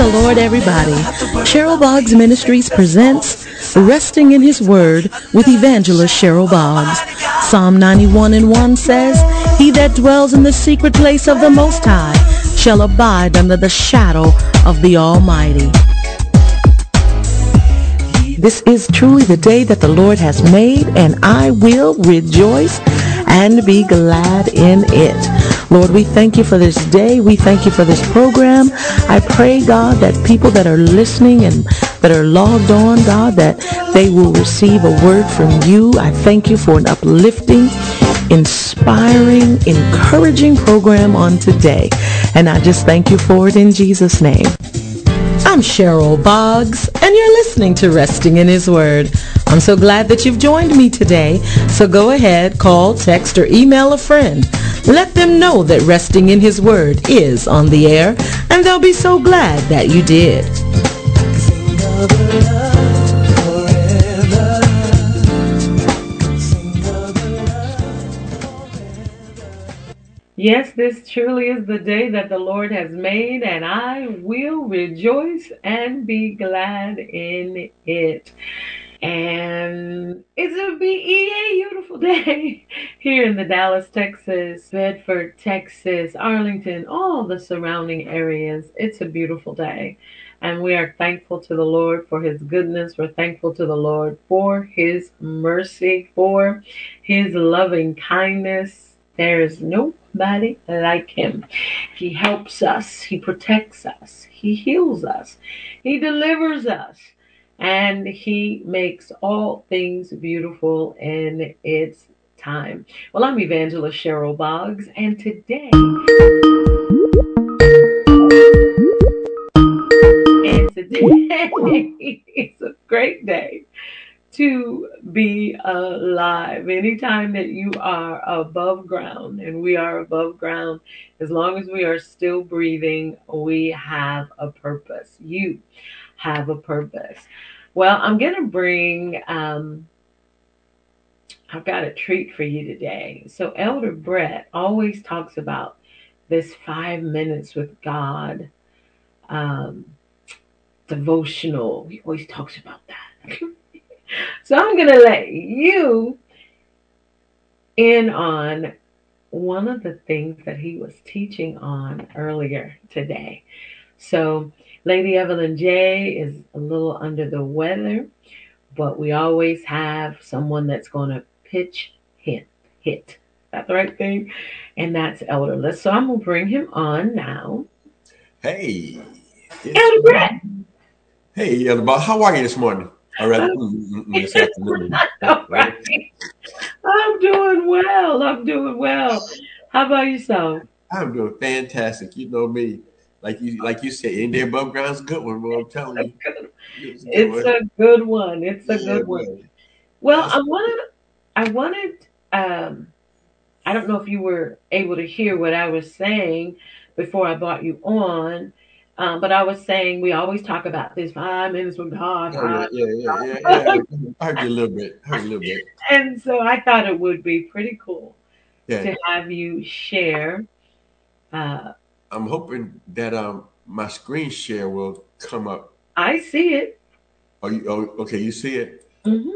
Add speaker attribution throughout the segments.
Speaker 1: the Lord, everybody. Cheryl Boggs Ministries presents Resting in His Word with Evangelist Cheryl Boggs. Psalm 91 and 1 says, He that dwells in the secret place of the Most High shall abide under the shadow of the Almighty. This is truly the day that the Lord has made, and I will rejoice and be glad in it. Lord, we thank you for this day. We thank you for this program. I pray, God, that people that are listening and that are logged on, God, that they will receive a word from you. I thank you for an uplifting, inspiring, encouraging program on today. And I just thank you for it in Jesus' name. I'm Cheryl Boggs, and you're listening to Resting in His Word. I'm so glad that you've joined me today. So go ahead, call, text, or email a friend. Let them know that Resting in His Word is on the air, and they'll be so glad that you did. Yes, this truly is the day that the Lord has made, and I will rejoice and be glad in it. And it's a beautiful day here in the Dallas, Texas, Bedford, Texas, Arlington, all the surrounding areas. It's a beautiful day. And we are thankful to the Lord for his goodness. We're thankful to the Lord for his mercy, for his loving kindness. There is nobody like him. He helps us. He protects us. He heals us. He delivers us. And he makes all things beautiful in its time. Well, I'm Evangelist Cheryl Boggs, and today, and today is a great day to be alive. Anytime that you are above ground, and we are above ground, as long as we are still breathing, we have a purpose. You have a purpose. Well, I'm going to bring, um, I've got a treat for you today. So, Elder Brett always talks about this five minutes with God um, devotional. He always talks about that. So I'm going to let you in on one of the things that he was teaching on earlier today. So Lady Evelyn J is a little under the weather, but we always have someone that's going to pitch hit hit. That's the right thing, and that's Elderless. So I'm gonna bring him on now.
Speaker 2: Hey,
Speaker 1: Elder Brett.
Speaker 2: Hey, Elder Bob. how are you this morning? All right. Mm, mm, mm, this afternoon.
Speaker 1: All right. I'm doing well. I'm doing well. How about yourself?
Speaker 2: I'm doing fantastic. You know me. Like you like you said, India above ground's a good one, bro. I'm telling you.
Speaker 1: It's, a good, it's a good one. It's a yeah, good one. Well, I wanted I wanted um I don't know if you were able to hear what I was saying before I brought you on, um, but I was saying we always talk about this five minutes with God.
Speaker 2: Oh, yeah, yeah, yeah, yeah, yeah. Heard you a little bit. heard you a little bit.
Speaker 1: And so I thought it would be pretty cool yeah. to have you share. Uh,
Speaker 2: I'm hoping that um my screen share will come up.
Speaker 1: I see it.
Speaker 2: Oh, you, oh okay, you see it.
Speaker 1: Mm-hmm.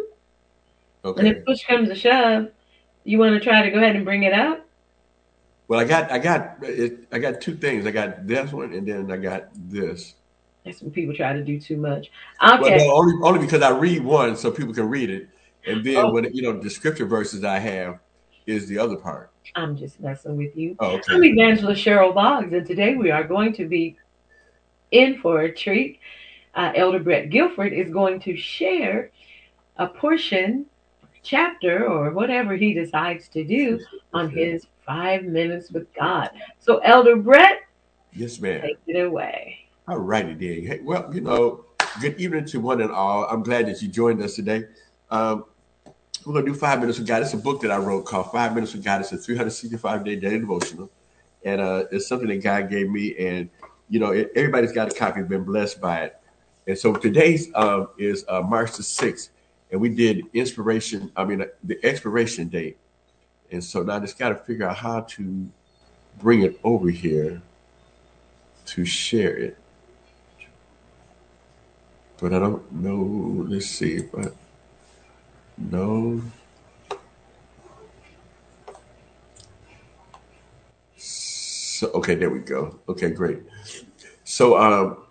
Speaker 1: Okay. And if push comes to shove, you want to try to go ahead and bring it up?
Speaker 2: Well, I got I got it, I got two things. I got this one, and then I got this.
Speaker 1: That's when people try to do too much. Okay.
Speaker 2: Well, no, only only because I read one, so people can read it, and then oh. when you know the scripture verses I have is the other part.
Speaker 1: I'm just messing with you.
Speaker 2: Oh, okay.
Speaker 1: I'm Evangelist Cheryl Boggs, and today we are going to be in for a treat. Uh, Elder Brett Guilford is going to share a portion, chapter, or whatever he decides to do on his Five Minutes with God. So, Elder Brett,
Speaker 2: yes, ma'am,
Speaker 1: take it away.
Speaker 2: All righty, then. Hey, well, you know, good evening to one and all. I'm glad that you joined us today. Um, we're gonna do Five Minutes with God. It's a book that I wrote called Five Minutes with God. It's a 365 day daily devotional, and uh, it's something that God gave me. And you know, it, everybody's got a copy. Been blessed by it. And so today's um, is uh, March the sixth, and we did inspiration. I mean, uh, the expiration date and so now I just got to figure out how to bring it over here to share it. but I don't know. Let's see I no. So okay, there we go. Okay, great. So um,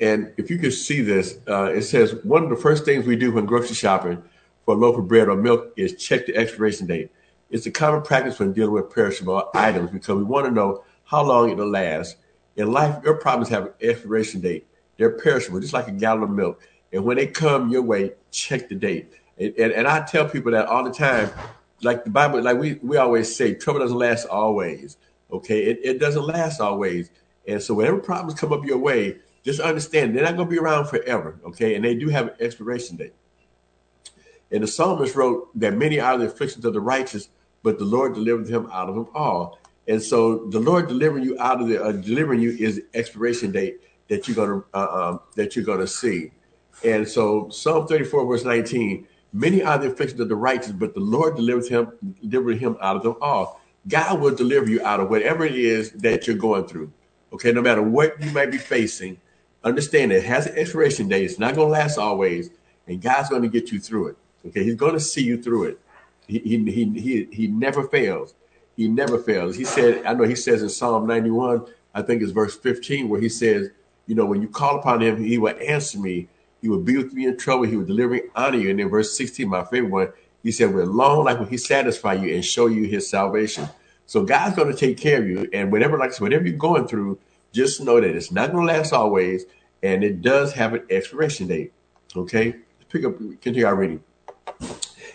Speaker 2: and if you can see this, uh, it says one of the first things we do when grocery shopping for a loaf of bread or milk is check the expiration date. It's a common practice when dealing with perishable items because we want to know how long it'll last. In life, your problems have an expiration date. They're perishable, just like a gallon of milk. And when they come your way, check the date. And, and, and I tell people that all the time, like the Bible, like we, we always say, trouble doesn't last always. Okay, it, it doesn't last always. And so whenever problems come up your way, just understand they're not going to be around forever. Okay, and they do have an expiration date. And the psalmist wrote that many are the afflictions of the righteous, but the Lord delivered him out of them all. And so the Lord delivering you out of the uh, delivering you is expiration date that you're gonna uh, um, that you're gonna see. And so Psalm 34 verse 19, many are the afflictions of the righteous, but the Lord delivers him delivered him out of them all. God will deliver you out of whatever it is that you're going through. Okay, no matter what you might be facing, understand it has an expiration date. It's not going to last always, and God's going to get you through it. Okay, He's going to see you through it. He he he he, he never fails. He never fails. He said, I know He says in Psalm 91, I think it's verse 15, where He says, you know, when you call upon Him, He will answer me. He would be with me in trouble. He would deliver honor you. And then verse 16, my favorite one, He said, with long life will He satisfy you and show you His salvation. So God's going to take care of you, and whatever like whatever you're going through, just know that it's not going to last always, and it does have an expiration date. Okay, let's pick up, continue our reading.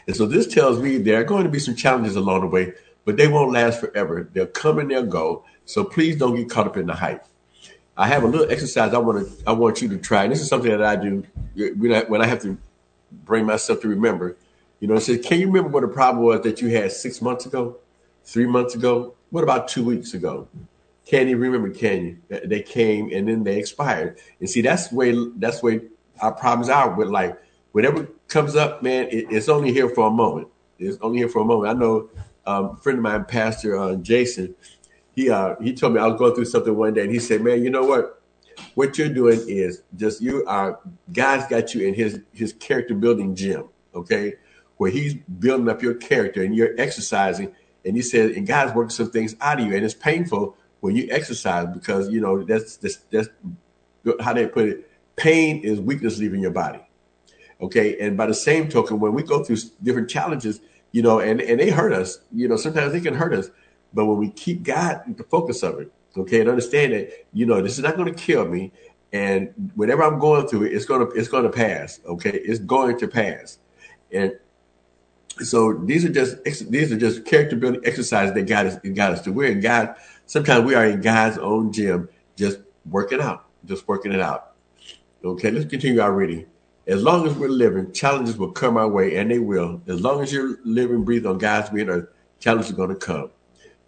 Speaker 2: And so this tells me there are going to be some challenges along the way, but they won't last forever. They'll come and they'll go. So please don't get caught up in the hype. I have a little exercise I want to I want you to try. And this is something that I do when I, when I have to bring myself to remember. You know, it says, can you remember what the problem was that you had six months ago, three months ago? What about two weeks ago? Can you remember? Can you? They came and then they expired. And see, that's the way that's the way our problems are with like whatever comes up, man. It, it's only here for a moment. It's only here for a moment. I know um, a friend of mine, Pastor uh, Jason. He uh, he told me I was going through something one day, and he said, "Man, you know what? What you're doing is just you are God's got you in His His character building gym, okay, where He's building up your character and you're exercising." And he said, and God's working some things out of you, and it's painful when you exercise because you know that's that's, that's how they put it. Pain is weakness leaving your body. Okay, and by the same token, when we go through different challenges, you know, and and they hurt us, you know, sometimes they can hurt us, but when we keep God the focus of it, okay, and understand that, you know, this is not going to kill me, and whatever I'm going through, it's gonna it's gonna pass. Okay, it's going to pass, and so these are just these are just character building exercises that God has got us to. We're in God sometimes we are in God's own gym, just working out, just working it out. Okay, let's continue our reading. As long as we're living, challenges will come our way, and they will. As long as you're living, breathe on God's green earth, challenges are going to come.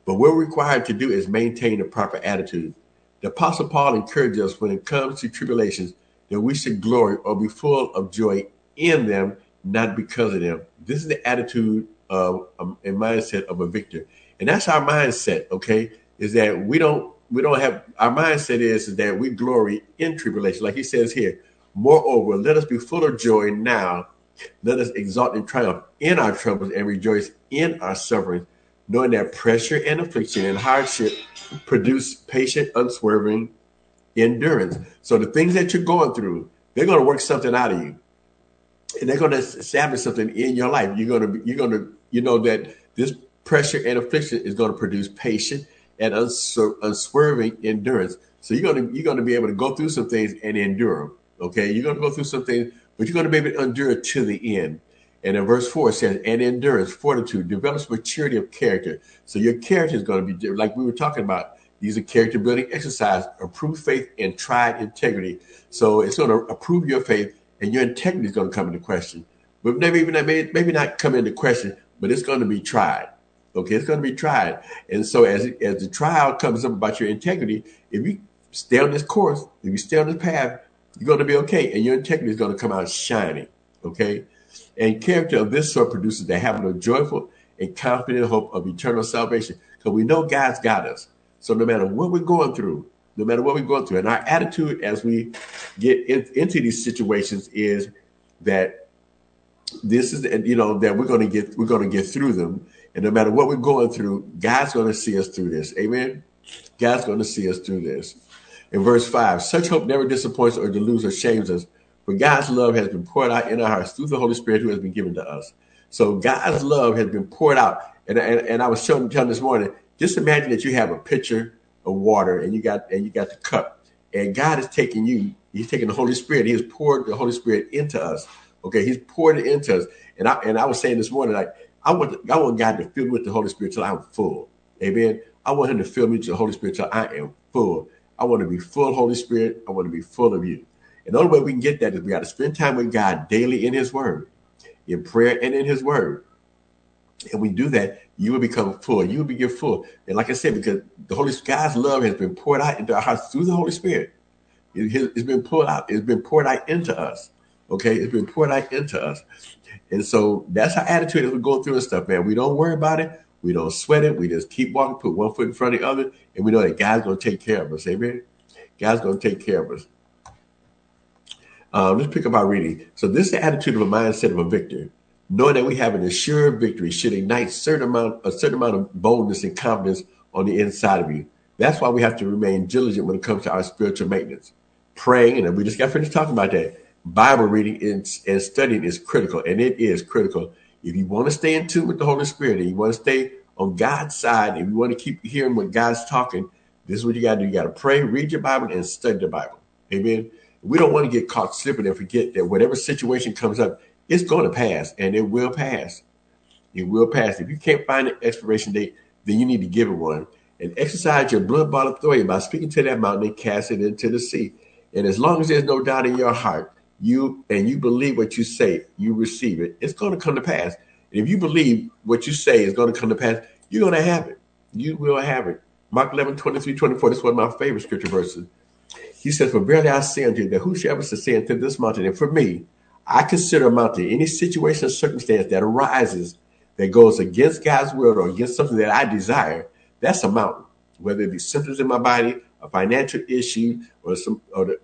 Speaker 2: But what we're required to do is maintain a proper attitude. The Apostle Paul encourages us when it comes to tribulations that we should glory or be full of joy in them, not because of them. This is the attitude of um, mindset of a victor, and that's our mindset. Okay, is that we don't we don't have our mindset is, is that we glory in tribulation, like he says here. Moreover, let us be full of joy now. Let us exalt and triumph in our troubles and rejoice in our sufferings, knowing that pressure and affliction and hardship produce patient, unswerving endurance. So the things that you're going through, they're going to work something out of you, and they're going to establish something in your life. You're going to you're going to you know that this pressure and affliction is going to produce patient and unswerving endurance. So you're gonna you're gonna be able to go through some things and endure them. Okay, you're gonna go through some things, but you're gonna be able to endure it to the end. And in verse four it says, "And endurance, fortitude, develops maturity of character." So your character is going to be like we were talking about. These are character building exercises, improve faith and tried integrity. So it's going to improve your faith, and your integrity is going to come into question. But maybe even maybe not come into question, but it's going to be tried. Okay, it's going to be tried. And so as as the trial comes up about your integrity, if you stay on this course, if you stay on this path, you're going to be okay, and your integrity is going to come out shining. Okay, and character of this sort produces the habit of joyful and confident hope of eternal salvation, because we know God's got us. So no matter what we're going through, no matter what we go through. And our attitude as we get in, into these situations is that this is, you know, that we're going to get, we're going to get through them. And no matter what we're going through, God's going to see us through this. Amen. God's going to see us through this. In verse five, such hope never disappoints or deludes or shames us. For God's love has been poured out in our hearts through the Holy Spirit who has been given to us. So God's love has been poured out. And, and, and I was telling this morning, just imagine that you have a pitcher of water and you got and you got the cup. And God is taking you, He's taking the Holy Spirit, He has poured the Holy Spirit into us. Okay, He's poured it into us. And I and I was saying this morning, like I want I want God to fill me with the Holy Spirit till I'm full. Amen. I want him to fill me with the Holy Spirit till I am full. I want to be full Holy Spirit. I want to be full of you. And the only way we can get that is we got to spend time with God daily in his word, in prayer and in his word. And we do that, you will become full. You will be full. And like I said, because the Holy God's love has been poured out into our hearts through the Holy Spirit. It has been poured out. It's been poured out into us. Okay, it's been poured out into us. And so that's our attitude as we go through and stuff, man. We don't worry about it. We don't sweat it. We just keep walking, put one foot in front of the other, and we know that God's going to take care of us. Amen. God's going to take care of us. Um, let's pick up our reading. So this is the attitude of a mindset of a victor. Knowing that we have an assured victory should ignite certain amount, a certain amount of boldness and confidence on the inside of you. That's why we have to remain diligent when it comes to our spiritual maintenance. Praying, and we just got finished talking about that. Bible reading and, and studying is critical, and it is critical. If you want to stay in tune with the Holy Spirit and you want to stay on God's side, and you want to keep hearing what God's talking, this is what you got to do. You got to pray, read your Bible, and study the Bible. Amen. We don't want to get caught slipping and forget that whatever situation comes up, it's going to pass and it will pass. It will pass. If you can't find an expiration date, then you need to give it one and exercise your blood bought authority by speaking to that mountain and cast it into the sea. And as long as there's no doubt in your heart, you and you believe what you say, you receive it, it's going to come to pass. And if you believe what you say is going to come to pass, you're going to have it. You will have it. Mark 11, 23, 24. This is one of my favorite scripture verses. He says, For verily I say unto you that whosoever shall say unto this mountain, and for me, I consider a mountain any situation or circumstance that arises that goes against God's will or against something that I desire, that's a mountain. Whether it be symptoms in my body, a financial issue, or some or the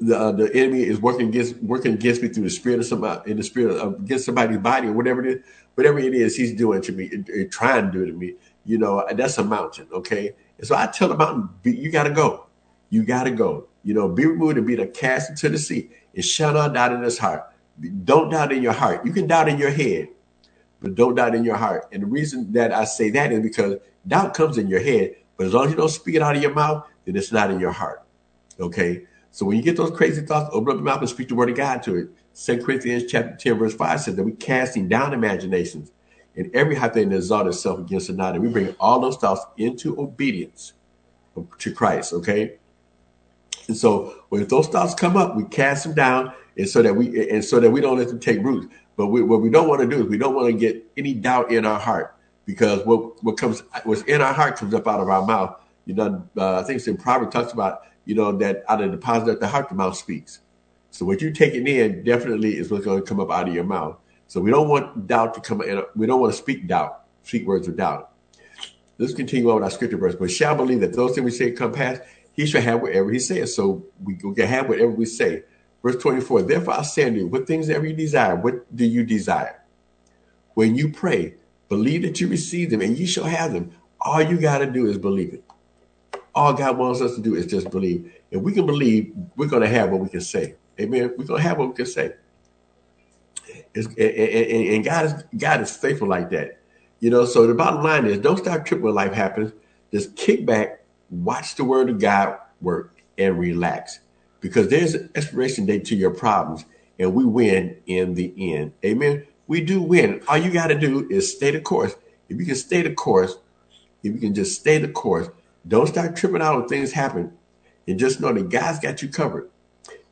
Speaker 2: the, uh, the enemy is working against working against me through the spirit of somebody in the spirit of against somebody's body or whatever it is, whatever it is he's doing to me, trying to do to me, you know, that's a mountain. Okay. And so I tell the mountain, you got to go. You got to go. You know, be removed and be the cast into the sea. It shall not doubt in his heart. Don't doubt in your heart. You can doubt in your head, but don't doubt in your heart. And the reason that I say that is because doubt comes in your head, but as long as you don't speak it out of your mouth, then it's not in your heart. Okay. So when you get those crazy thoughts, open up your mouth and speak the word of God to it. Second Corinthians chapter 10, verse 5 says that we're casting down imaginations and every high thing that exalts itself against the knowledge. We bring all those thoughts into obedience to Christ. Okay. And so when those thoughts come up, we cast them down, and so that we and so that we don't let them take root. But we, what we don't want to do is we don't want to get any doubt in our heart because what what comes what's in our heart comes up out of our mouth. You know, uh, I think it's in Proverbs talks about you know that out of the deposit of the heart the mouth speaks. So what you're taking in definitely is what's going to come up out of your mouth. So we don't want doubt to come in. We don't want to speak doubt, speak words of doubt. Let's continue on with our scripture verse. But shall believe that those things we say come past, he shall have whatever he says. So we can have whatever we say. Verse 24, therefore I say unto you, what things ever you desire, what do you desire? When you pray, believe that you receive them and you shall have them. All you got to do is believe it. All God wants us to do is just believe. If we can believe, we're going to have what we can say. Amen. We're going to have what we can say. And, and God is God is faithful like that. You know, so the bottom line is don't start tripping when life happens. Just kick back watch the word of God work and relax because there's an expiration date to your problems and we win in the end. Amen. We do win. All you got to do is stay the course. If you can stay the course, if you can just stay the course, don't start tripping out when things happen and just know that God's got you covered.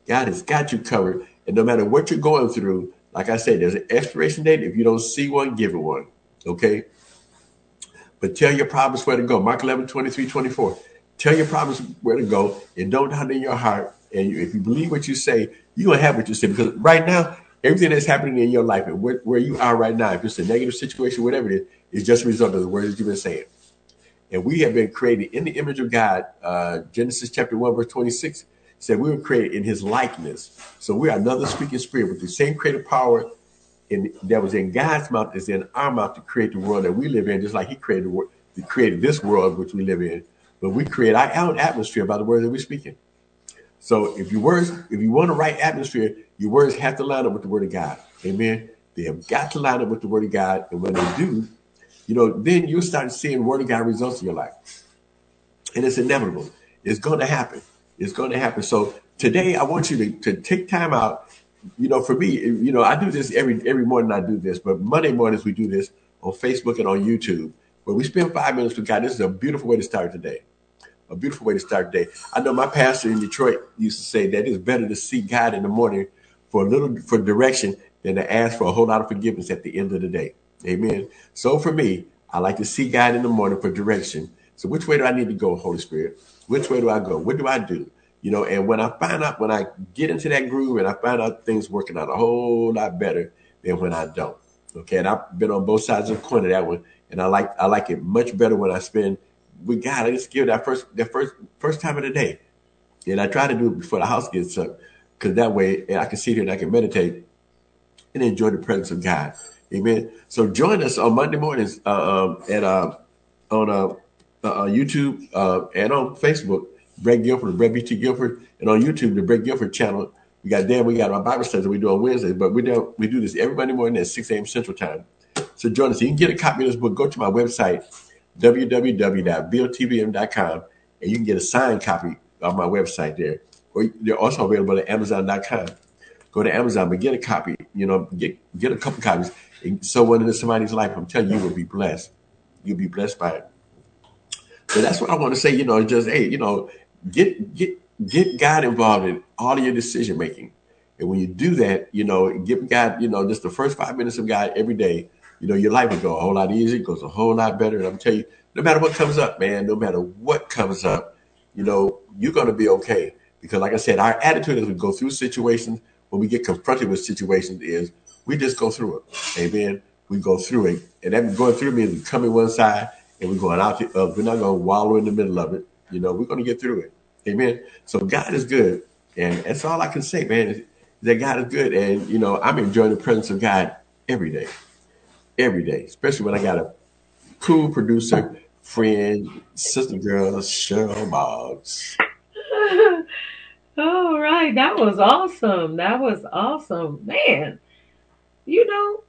Speaker 2: God has got you covered. And no matter what you're going through, like I said, there's an expiration date. If you don't see one, give it one. Okay. But tell your problems where to go. Mark 11, 23, 24. Tell your problems where to go and don't in your heart. And if you believe what you say, you're going to have what you say. Because right now, everything that's happening in your life and where, where you are right now, if it's a negative situation, whatever it is, is just a result of the words that you've been saying. And we have been created in the image of God. Uh, Genesis chapter 1, verse 26 said we were created in his likeness. So we are another speaking spirit with the same creative power in, that was in God's mouth is in our mouth to create the world that we live in, just like he created, he created this world which we live in. But we create our own atmosphere by the words that we're speaking. So if your words, if you want the right atmosphere, your words have to line up with the word of God. Amen. They have got to line up with the word of God. And when they do, you know, then you'll start seeing word of God results in your life. And it's inevitable. It's going to happen. It's going to happen. So today I want you to, to take time out. You know, for me, you know, I do this every every morning I do this, but Monday mornings we do this on Facebook and on YouTube. Where we spend five minutes with God. This is a beautiful way to start today. A beautiful way to start the day. I know my pastor in Detroit used to say that it's better to seek God in the morning for a little for direction than to ask for a whole lot of forgiveness at the end of the day. Amen. So for me, I like to see God in the morning for direction. So which way do I need to go, Holy Spirit? Which way do I go? What do I do? You know, and when I find out, when I get into that groove and I find out things working out a whole lot better than when I don't. Okay. And I've been on both sides of the coin of that one. And I like, I like it much better when I spend with God. I just give that first, that first, first time of the day. And I try to do it before the house gets up. Cause that way I can sit here and I can meditate and enjoy the presence of God. Amen. So join us on Monday mornings uh, um, at uh, on uh, uh, YouTube uh, and on Facebook, Brett Guilford, Brett B.T. Guilford, and on YouTube, the Brett Guilford channel. We got there. We got our Bible studies we do on Wednesdays, but we do we do this every Monday morning at 6 a.m. Central Time. So join us. You can get a copy of this book. Go to my website, www.billtvm.com, and you can get a signed copy of my website there. Or they're also available at Amazon.com. Go to Amazon, but get a copy. You know, get get a couple copies and so one into somebody's life, I'm telling you, you will be blessed. You'll be blessed by it. So that's what I want to say. You know, just hey, you know, get get get God involved in all of your decision making. And when you do that, you know, give God, you know, just the first five minutes of God every day, you know, your life will go a whole lot easier, goes a whole lot better. And I'm telling you, no matter what comes up, man, no matter what comes up, you know, you're to be okay. Because like I said, our attitude as we go through situations, when we get confronted with situations is we just go through it. Amen. We go through it. And that going through means we come in one side and we're going out the other. We're not to wallow in the middle of it. You know, we're to get through it. Amen. So God is good. And that's all I can say, man, that God is good. And, you know, I'm enjoying the presence of God every day. Every day. Especially when I got a cool producer, friend, sister girl, Cheryl Boggs.
Speaker 1: All right. That was awesome. That was awesome. Man you know,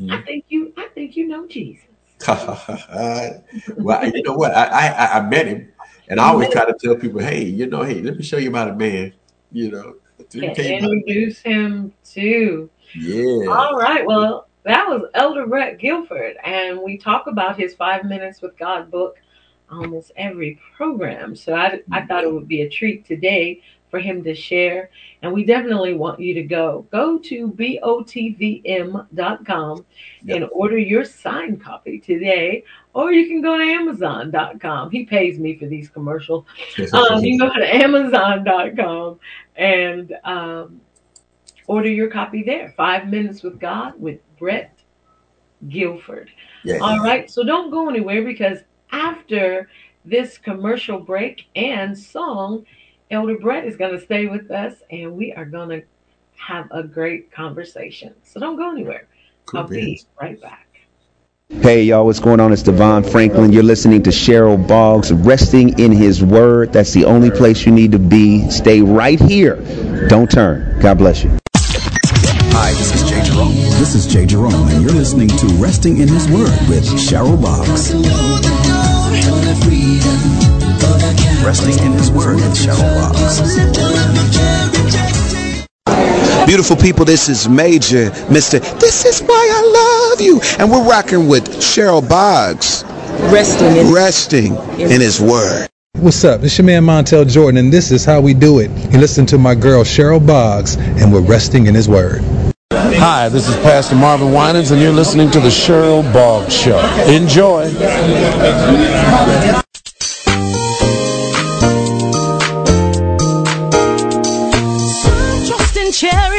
Speaker 1: mm-hmm. I think you, I think you know Jesus.
Speaker 2: well, you know what? I, I, I met him, and I always try to tell people, hey, you know, hey, let me show you about a man. You know,
Speaker 1: introduce him to.
Speaker 2: Yeah.
Speaker 1: All right. Well, that was Elder Brett Guilford, and we talk about his Five Minutes with God book almost every program. So I, I thought it would be a treat today for him to share. And we definitely want you to go. Go to botvm.com yep. and order your signed copy today. Or you can go to amazon.com. He pays me for these commercials. um, you can go to amazon.com and um, order your copy there. Five Minutes with God with Brett Guilford. Yeah. All right. So don't go anywhere because after this commercial break and song, Elder Brett is going to stay with us and we are going to have a great conversation. So don't go anywhere. Cool I'll be right back.
Speaker 3: Hey y'all, what's going on? It's Devon Franklin. You're listening to Cheryl Boggs, resting in his word. That's the only place you need to be. Stay right here. Don't turn. God bless you.
Speaker 4: Hi, this is Jay Jerome. This is Jay Jerome, and you're listening to Resting in His Word with Cheryl Boggs. Resting in His Word with Cheryl Boggs.
Speaker 3: Beautiful people, this is Major, Mr. This is why I love you. And we're rocking with Cheryl Boggs.
Speaker 1: Resting in,
Speaker 3: resting in His Word.
Speaker 5: What's up? It's your man Montell Jordan, and this is how we do it. You listen to my girl Cheryl Boggs, and we're resting in His Word.
Speaker 6: Hi, this is Pastor Marvin Winans, and you're listening to the Cheryl Boggs Show. Enjoy.
Speaker 7: trust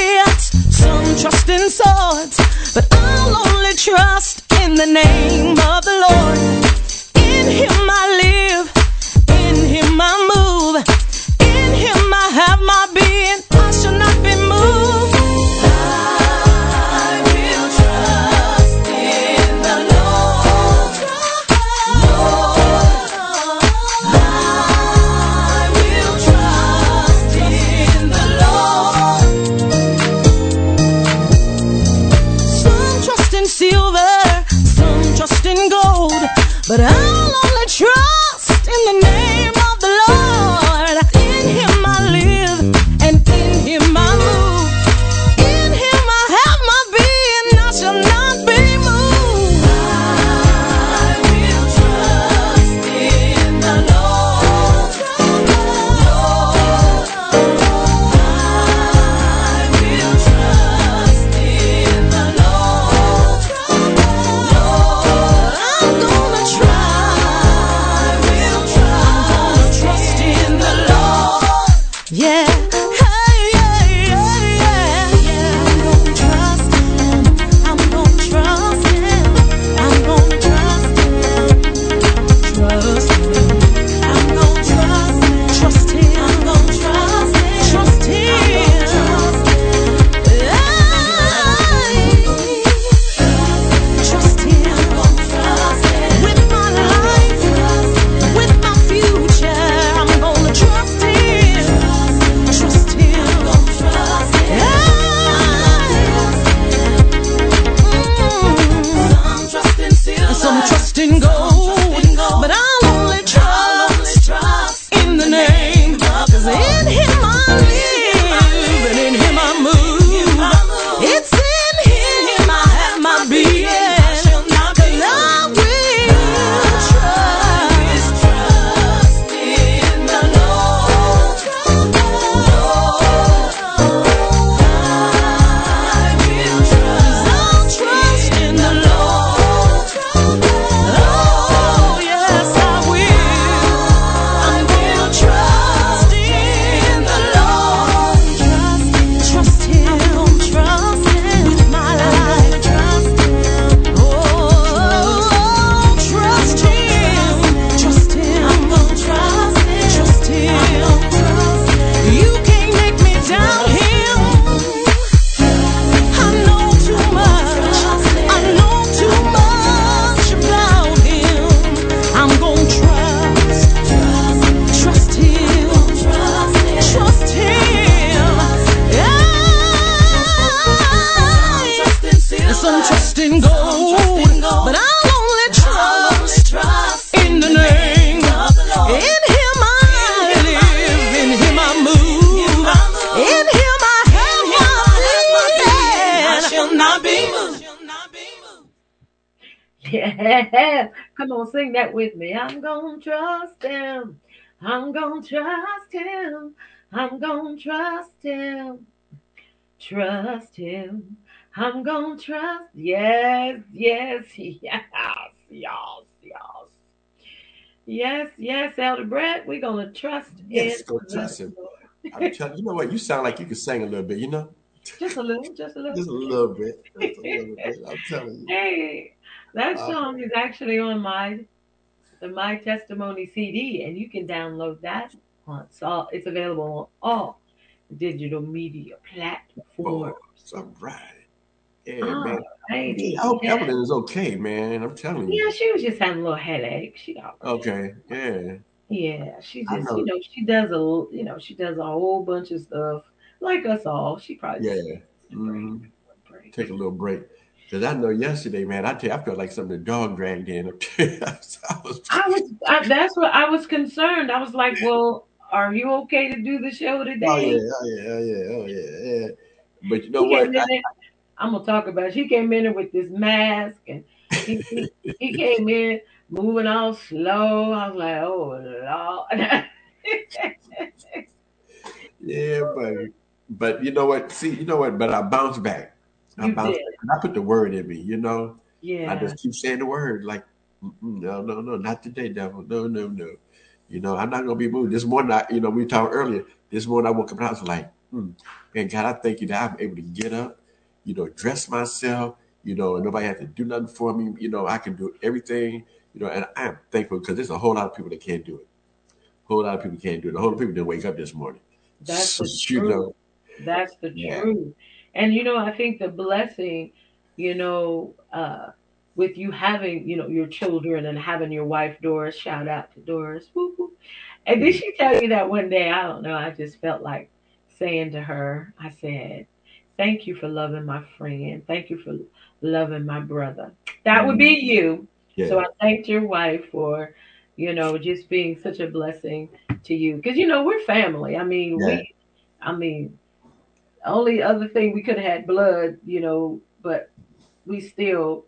Speaker 1: with me. I'm gonna trust him. I'm gonna trust him. I'm gonna trust him. Trust him. I'm gonna trust. Yes, yes, yes, yes, yes. Yes, yes, Elder Brett, we're gonna trust
Speaker 2: Yes,
Speaker 1: in
Speaker 2: go trust him. I'm telling you know what? You sound like you can sing a little bit, you know?
Speaker 1: Just a little, just a little.
Speaker 2: Just a little bit. Just a little bit. I'm telling you.
Speaker 1: Hey, that
Speaker 2: Uh,
Speaker 1: song is actually on my the My Testimony CD, and you can download that. On, it's all it's available on all digital media platforms.
Speaker 2: Oh, all right. Yeah,
Speaker 1: Oh,
Speaker 2: man.
Speaker 1: lady,
Speaker 2: I hope
Speaker 1: yeah.
Speaker 2: Evelyn is okay, man. I'm telling you.
Speaker 1: Yeah, she was just having a little headache. She got
Speaker 2: Okay. Yeah.
Speaker 1: yeah, she just
Speaker 2: know.
Speaker 1: you know she does a you know she does a whole bunch of stuff like us all. She probably
Speaker 2: Yeah.
Speaker 1: Mm-hmm.
Speaker 2: Take a little break. Because I know yesterday, man, I tell you, I felt like something the dog dragged in. I was,
Speaker 1: I was I, that's what I was concerned. I was like, well, are you okay to do the show today?
Speaker 2: oh, yeah, oh, yeah, oh, yeah, oh, yeah, yeah. But you know
Speaker 1: He
Speaker 2: what?
Speaker 1: in. I'm gonna talk about. It. She came in with this mask, and he, he, he came in moving all slow. I was like, oh lord.
Speaker 2: Yeah, buddy. But you know what? See, you know what? But I bounced back. I
Speaker 1: You did.
Speaker 2: I put the word in me, you know?
Speaker 1: Yeah.
Speaker 2: I just keep saying the word, like, no, no, no, not today, devil. No, no, no. You know, I'm not gonna be moved. This morning, I, you know, we talked earlier. This morning, I woke up and I was like, hmm, man, God, I thank you that I'm able to get up, you know, dress myself, you know, and nobody had to do nothing for me. You know, I can do everything, you know, and I am thankful because there's a whole lot of people that can't do it. A whole lot of people can't do it. A whole lot of people didn't wake up this morning.
Speaker 1: That's the
Speaker 2: you
Speaker 1: truth.
Speaker 2: know,
Speaker 1: That's the
Speaker 2: Yeah.
Speaker 1: truth. And you know, I think the blessing, you know, uh, with you having, you know, your children and having your wife Doris, shout out to Doris. Woo, woo. And did she tell you that one day? I don't know. I just felt like saying to her, I said, Thank you for loving my friend. Thank you for loving my brother. That would be you.
Speaker 2: Yeah.
Speaker 1: So I thanked your wife for, you know, just being such a blessing to you. Because you know we're family. I mean,
Speaker 2: Yeah.
Speaker 1: we, I mean, only other thing we could have had blood, you know, but we still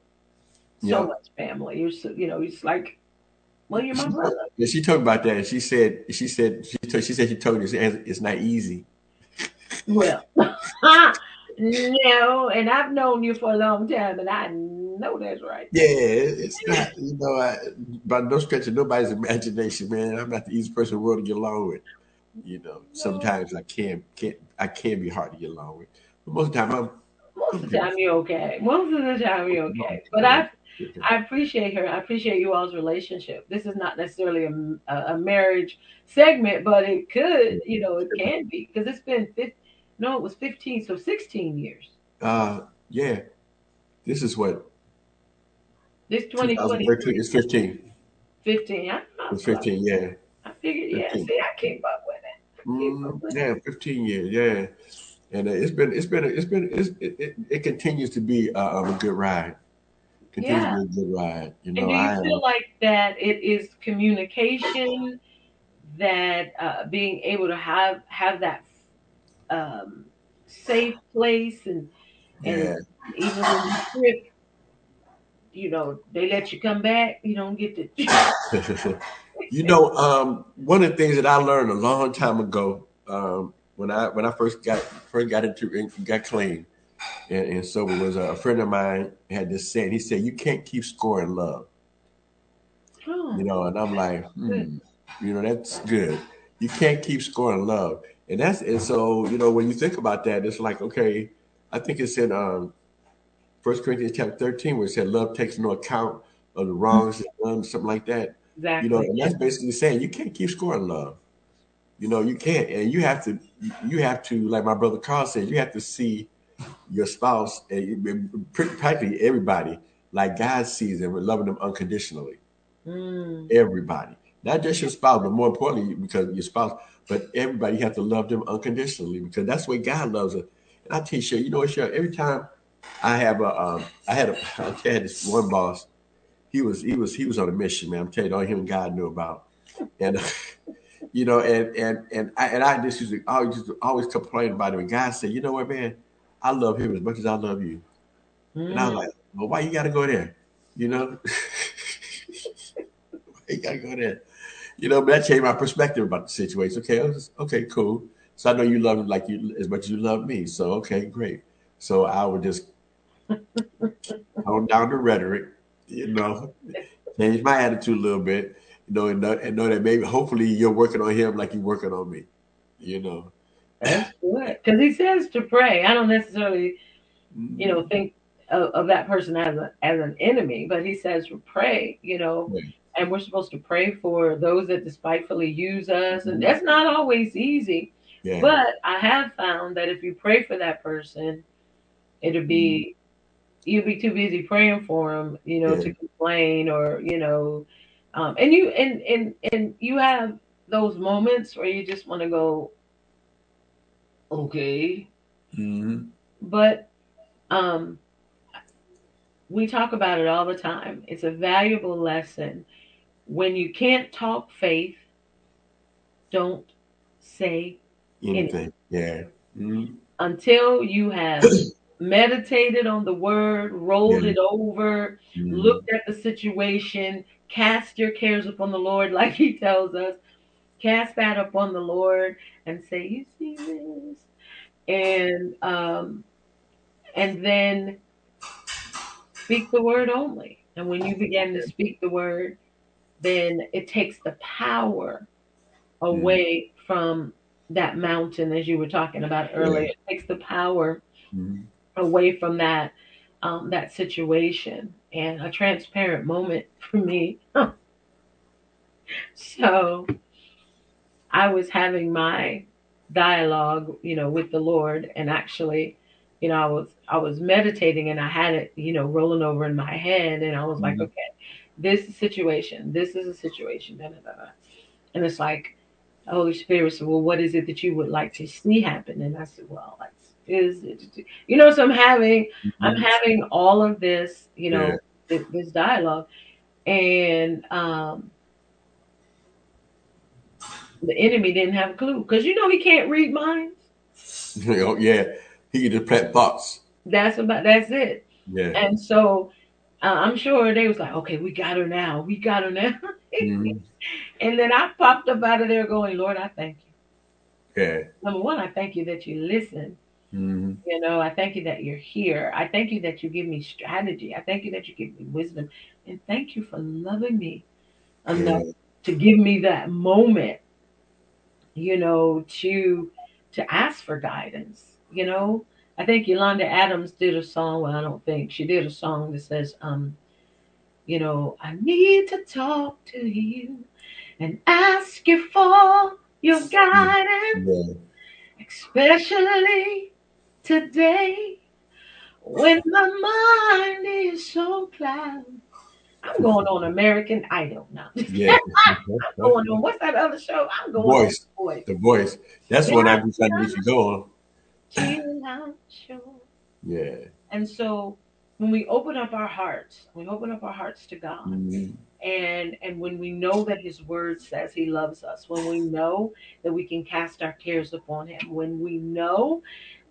Speaker 1: so
Speaker 2: Yeah.
Speaker 1: much family. You're so, you know, it's like, well, you're my brother.
Speaker 2: Yeah, she talked about that. She said, she said, she, told, she said, she told you it's, it's not easy.
Speaker 1: Well, no, and I've known you for a long time, and I know that's right.
Speaker 2: Yeah, it's not, you know, I, by no stretch of nobody's imagination, man. I'm not the easiest person in the world to get along with. You know, sometimes I can can't I can be hard to get along with. But most of the time, I'm
Speaker 1: Most of the time you're okay. Most of the time you're okay. But I I appreciate her. I appreciate you all's relationship. This is not necessarily a, a, marriage segment, but it could, you know, it can be because it's been 15, no, it was 15, so 16 years.
Speaker 2: uh yeah. This is what
Speaker 1: This 2020,
Speaker 2: is 15.
Speaker 1: 15. I,
Speaker 2: It's 15, yeah.
Speaker 1: I figured, yeah,
Speaker 2: 15.
Speaker 1: see, I keep up.
Speaker 2: Mm, yeah, 15 years, yeah. And uh, it's been, it's been, it's been, it's, it, it, it continues to be uh, um, a good ride. Continues
Speaker 1: Yeah.
Speaker 2: to be a good ride. You know,
Speaker 1: And do you
Speaker 2: am,
Speaker 1: feel like that it is communication, that uh, being able to have have that um, safe place, and and
Speaker 2: yeah.
Speaker 1: even when you trip, you know they let you come back. You don't get to.
Speaker 2: you know, um, one of the things that I learned a long time ago, um, when I when I first got first got into got clean and, and sober, was a friend of mine had this saying. He said, "You can't keep scoring love."
Speaker 1: Oh,
Speaker 2: You know, and I'm like, hmm, you know, that's good. You can't keep scoring love, and that's and so you know when you think about that, it's like okay, I think it's in um, First Corinthians chapter 13 where it said love takes no account of the wrongs done, something like that.
Speaker 1: Exactly.
Speaker 2: You know, and that's basically saying you can't keep scoring love. You know, you can't, and you have to, you have to, like my brother Carl said, you have to see your spouse and practically everybody like God sees them loving them unconditionally.
Speaker 1: Mm,
Speaker 2: Everybody, not just your spouse, but more importantly, because your spouse, but everybody, you have to love them unconditionally because that's the way God loves us. And I teach you, you know what, Cheryl, every time I have a, um, I had a, I had this one boss. He was, he was, he was on a mission, man. I'm telling you, all him and God knew about, and you know, and and and I and I just used to always just always complain about it. And God said, you know what, man, I love him as much as I love you. And I was
Speaker 1: mm.
Speaker 2: like, well, why you got to go there? You know, why you got to go there? You know, but that changed my perspective about the situation. Okay, I was, okay, cool. So I know you love him like you as much as you love me. So okay, great. So I would just tone down the rhetoric, you know, change my attitude a little bit, you know, and know, and know that maybe hopefully you're working on him like you're working on me, you know.
Speaker 1: That's good because he says to pray. I don't necessarily, you know, mm-hmm. think of, of that person as a as an enemy, but he says pray. You know,
Speaker 2: Right.
Speaker 1: and we're supposed to pray for those that despitefully use us, and mm-hmm. that's not always easy.
Speaker 2: Yeah.
Speaker 1: But I have found that if you pray for that person, it'll be mm-hmm. You'll be too busy praying for them, you know,
Speaker 2: Yeah.
Speaker 1: to complain or you know, um, and you and and and you have those moments where you just want to go, okay,
Speaker 2: Mhm.
Speaker 1: but um, we talk about it all the time. It's a valuable lesson. When you can't talk faith, don't say
Speaker 2: Anything. Yeah. Mhm.
Speaker 1: until you have meditated on the word, rolled
Speaker 2: Yeah.
Speaker 1: it over,
Speaker 2: Mhm.
Speaker 1: looked at the situation, cast your cares upon the Lord, like He tells us. Cast that upon the Lord and say, "You see this," and um, and then speak the word only. And when you begin to speak the word, then it takes the power away from that mountain, as you were talking about earlier. It takes the power
Speaker 2: Mhm.
Speaker 1: Away from that um, that situation and a transparent moment for me. so I was having my dialogue, you know, with the Lord, and actually, you know, I was I was meditating and I had it, you know, rolling over in my head, and I was like,
Speaker 2: Mhm.
Speaker 1: okay, this is a situation, this is a situation, da, da, da, da. and it's like the Holy Spirit said, well, what is it that you would like to see happen? And I said, well, let's Is you know, so I'm having I'm
Speaker 2: Mhm.
Speaker 1: having all of this, you know,
Speaker 2: Yeah.
Speaker 1: this, this dialogue, and um, the enemy didn't have a clue because you know he can't read minds.
Speaker 2: You know, yeah, he can just plant thoughts.
Speaker 1: That's about that's it.
Speaker 2: Yeah.
Speaker 1: And so uh, I'm sure they was like, okay, we got her now, we got her now.
Speaker 2: Mhm.
Speaker 1: and then I popped up out of there going, Lord, I thank you.
Speaker 2: Yeah.
Speaker 1: Number one, I thank you that you listen.
Speaker 2: Mhm.
Speaker 1: You know, I thank you that you're here. I thank you that you give me strategy. I thank you that you give me wisdom. And thank you for loving me enough
Speaker 2: Yeah.
Speaker 1: to give me that moment, you know, to to ask for guidance. You know, I think Yolanda Adams did a song. Well, I don't think she did a song that says, um, you know, I need to talk to you and ask you for your guidance
Speaker 2: Yeah.
Speaker 1: especially today when my mind is so clouded. I'm going on American Idol now.
Speaker 2: Yeah.
Speaker 1: I'm going on what's that other show? I'm going
Speaker 2: Voice.
Speaker 1: on Voice.
Speaker 2: The voice. That's what I've been trying to get you going.
Speaker 1: Show.
Speaker 2: Yeah.
Speaker 1: And so when we open up our hearts, we open up our hearts to God.
Speaker 2: Mhm.
Speaker 1: and and when we know that his word says he loves us when we know that we can cast our cares upon him when we know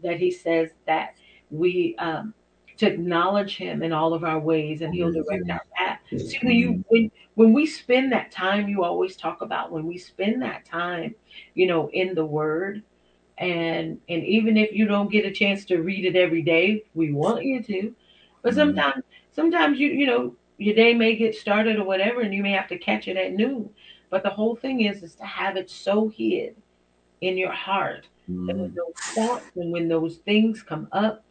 Speaker 1: that he says that we um to acknowledge him in all of our ways and he'll direct our path. See when you when when we spend that time you always talk about when we spend that time you know in the word. And and even if you don't get a chance to read it every day we want you to. But
Speaker 2: Mhm.
Speaker 1: sometimes sometimes you you know your day may get started or whatever and you may have to catch it at noon. But the whole thing is is to have it so hid in your heart that when those thoughts and when those things come up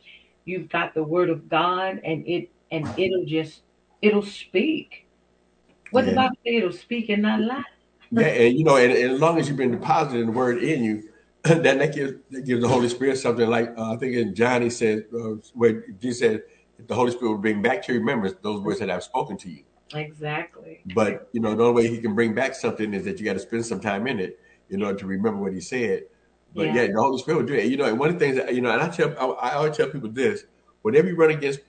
Speaker 1: you've got the word of god and it and it'll just it'll speak what the
Speaker 2: Yeah.
Speaker 1: bible say it'll speak and not lie
Speaker 2: Yeah, and you know, and, and as long as you've been depositing the word in you, then that gives that gives the Holy Spirit something like uh, I think in John he said uh, where Jesus said the Holy Spirit will bring back to your remembrance those words that I've spoken to you.
Speaker 1: exactly
Speaker 2: But you know, the only way he can bring back something is that you got to spend some time in it in order to remember what he said. But
Speaker 1: Yeah.
Speaker 2: yeah, the Holy Spirit will do it. You know, and one of the things that you know, and I tell I, I always tell people this: whenever you run against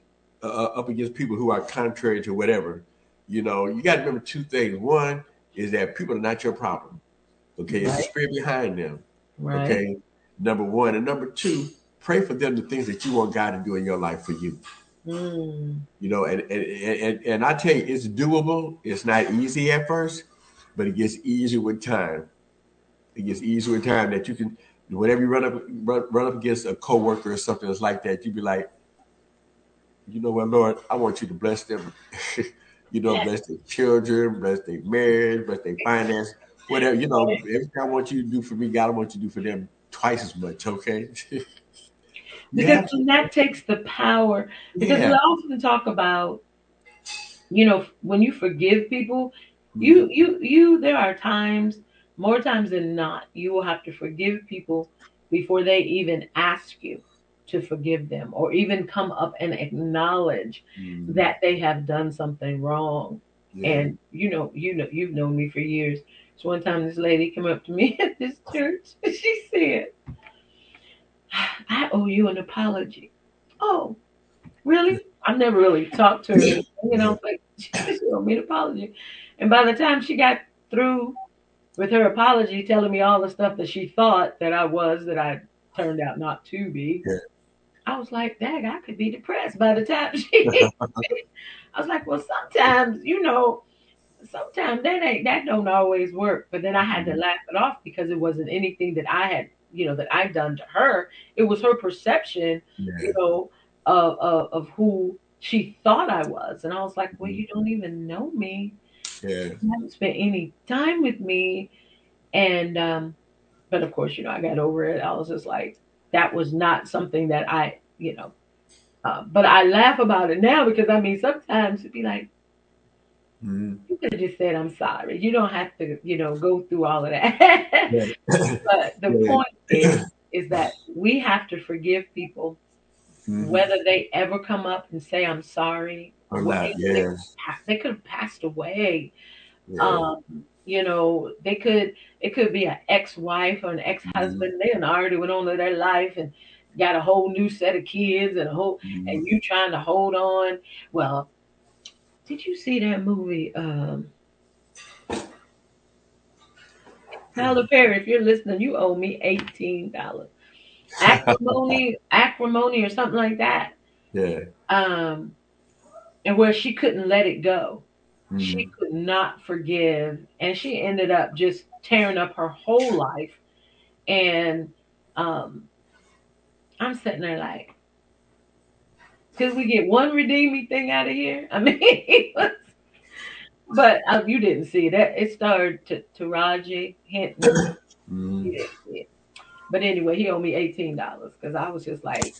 Speaker 2: uh, up against people who are contrary to whatever, you know, you got to remember two things. One is that people are not your problem. Okay, it's the spirit behind them.
Speaker 1: right
Speaker 2: Okay, number one, and number two, pray for them the things that you want God to do in your life for you.
Speaker 1: Mm.
Speaker 2: You know, and and and, and I tell you, it's doable. It's not easy at first, but it gets easier with time. It gets easier with time that you can, whenever you run up run, run up against a coworker or something that's like that, you be like, you know what, Lord, I want you to bless them. you know,
Speaker 1: Yes.
Speaker 2: bless their children, bless their marriage, bless their finance, whatever. You know, everything I want you to do for me, God, I want you to do for them twice as much. Okay.
Speaker 1: because
Speaker 2: yeah.
Speaker 1: then that takes the power because we often talk about you know when you forgive people you mm-hmm. you you there are times more times than not you will have to forgive people before they even ask you to forgive them or even come up and acknowledge
Speaker 2: Mhm.
Speaker 1: that they have done something wrong.
Speaker 2: Yeah.
Speaker 1: and you know you know you've known me for years. So one time this lady came up to me at this church and she said i owe you an apology. Oh really? I've never really talked to her you know like she owed me an apology. And by the time she got through with her apology telling me all the stuff that she thought that i was that i turned out not to be
Speaker 2: Yeah.
Speaker 1: i was like dang i could be depressed by the time she I was like, well, sometimes, you know, sometimes that ain't that don't always work. But then I had to mm-hmm. laugh it off because it wasn't anything that I had, you know, that I'd done to her. It was her perception,
Speaker 2: Yeah.
Speaker 1: you know, of of, of who she thought I was. And I was like, well, mm-hmm. you don't even know me.
Speaker 2: Yeah.
Speaker 1: You haven't spent any time with me. And um, but of course, you know, I got over it. I was just like, that was not something that I, you know, uh, but I laugh about it now because I mean, sometimes it'd be like,
Speaker 2: Mhm.
Speaker 1: you could have just said, I'm sorry. You don't have to, you know, go through all of that.
Speaker 2: Yeah.
Speaker 1: but the
Speaker 2: Yeah.
Speaker 1: point is, is that we have to forgive people,
Speaker 2: Mhm.
Speaker 1: whether they ever come up and say, I'm sorry.
Speaker 2: Or
Speaker 1: whether
Speaker 2: not,
Speaker 1: they,
Speaker 2: yeah.
Speaker 1: they could have passed away.
Speaker 2: Yeah.
Speaker 1: Um, you know, they could, it could be an ex-wife or an ex-husband.
Speaker 2: Mm-hmm.
Speaker 1: They had already went on to their life and got a whole new set of kids and a whole
Speaker 2: Mhm.
Speaker 1: and you trying to hold on. Well, did you see that movie? Um Tyler Perry, if you're listening, you owe me eighteen dollars. Acrimony, acrimony, or something like that.
Speaker 2: Yeah.
Speaker 1: Um, and where she couldn't let it go.
Speaker 2: Mhm.
Speaker 1: She could not forgive, and she ended up just tearing up her whole life. And um, I'm sitting there like, because we get one redeeming thing out of here. I mean, but uh, you didn't see that. It started to.
Speaker 2: Mhm.
Speaker 1: You didn't see it. But anyway, he owed me eighteen dollars because I was just like,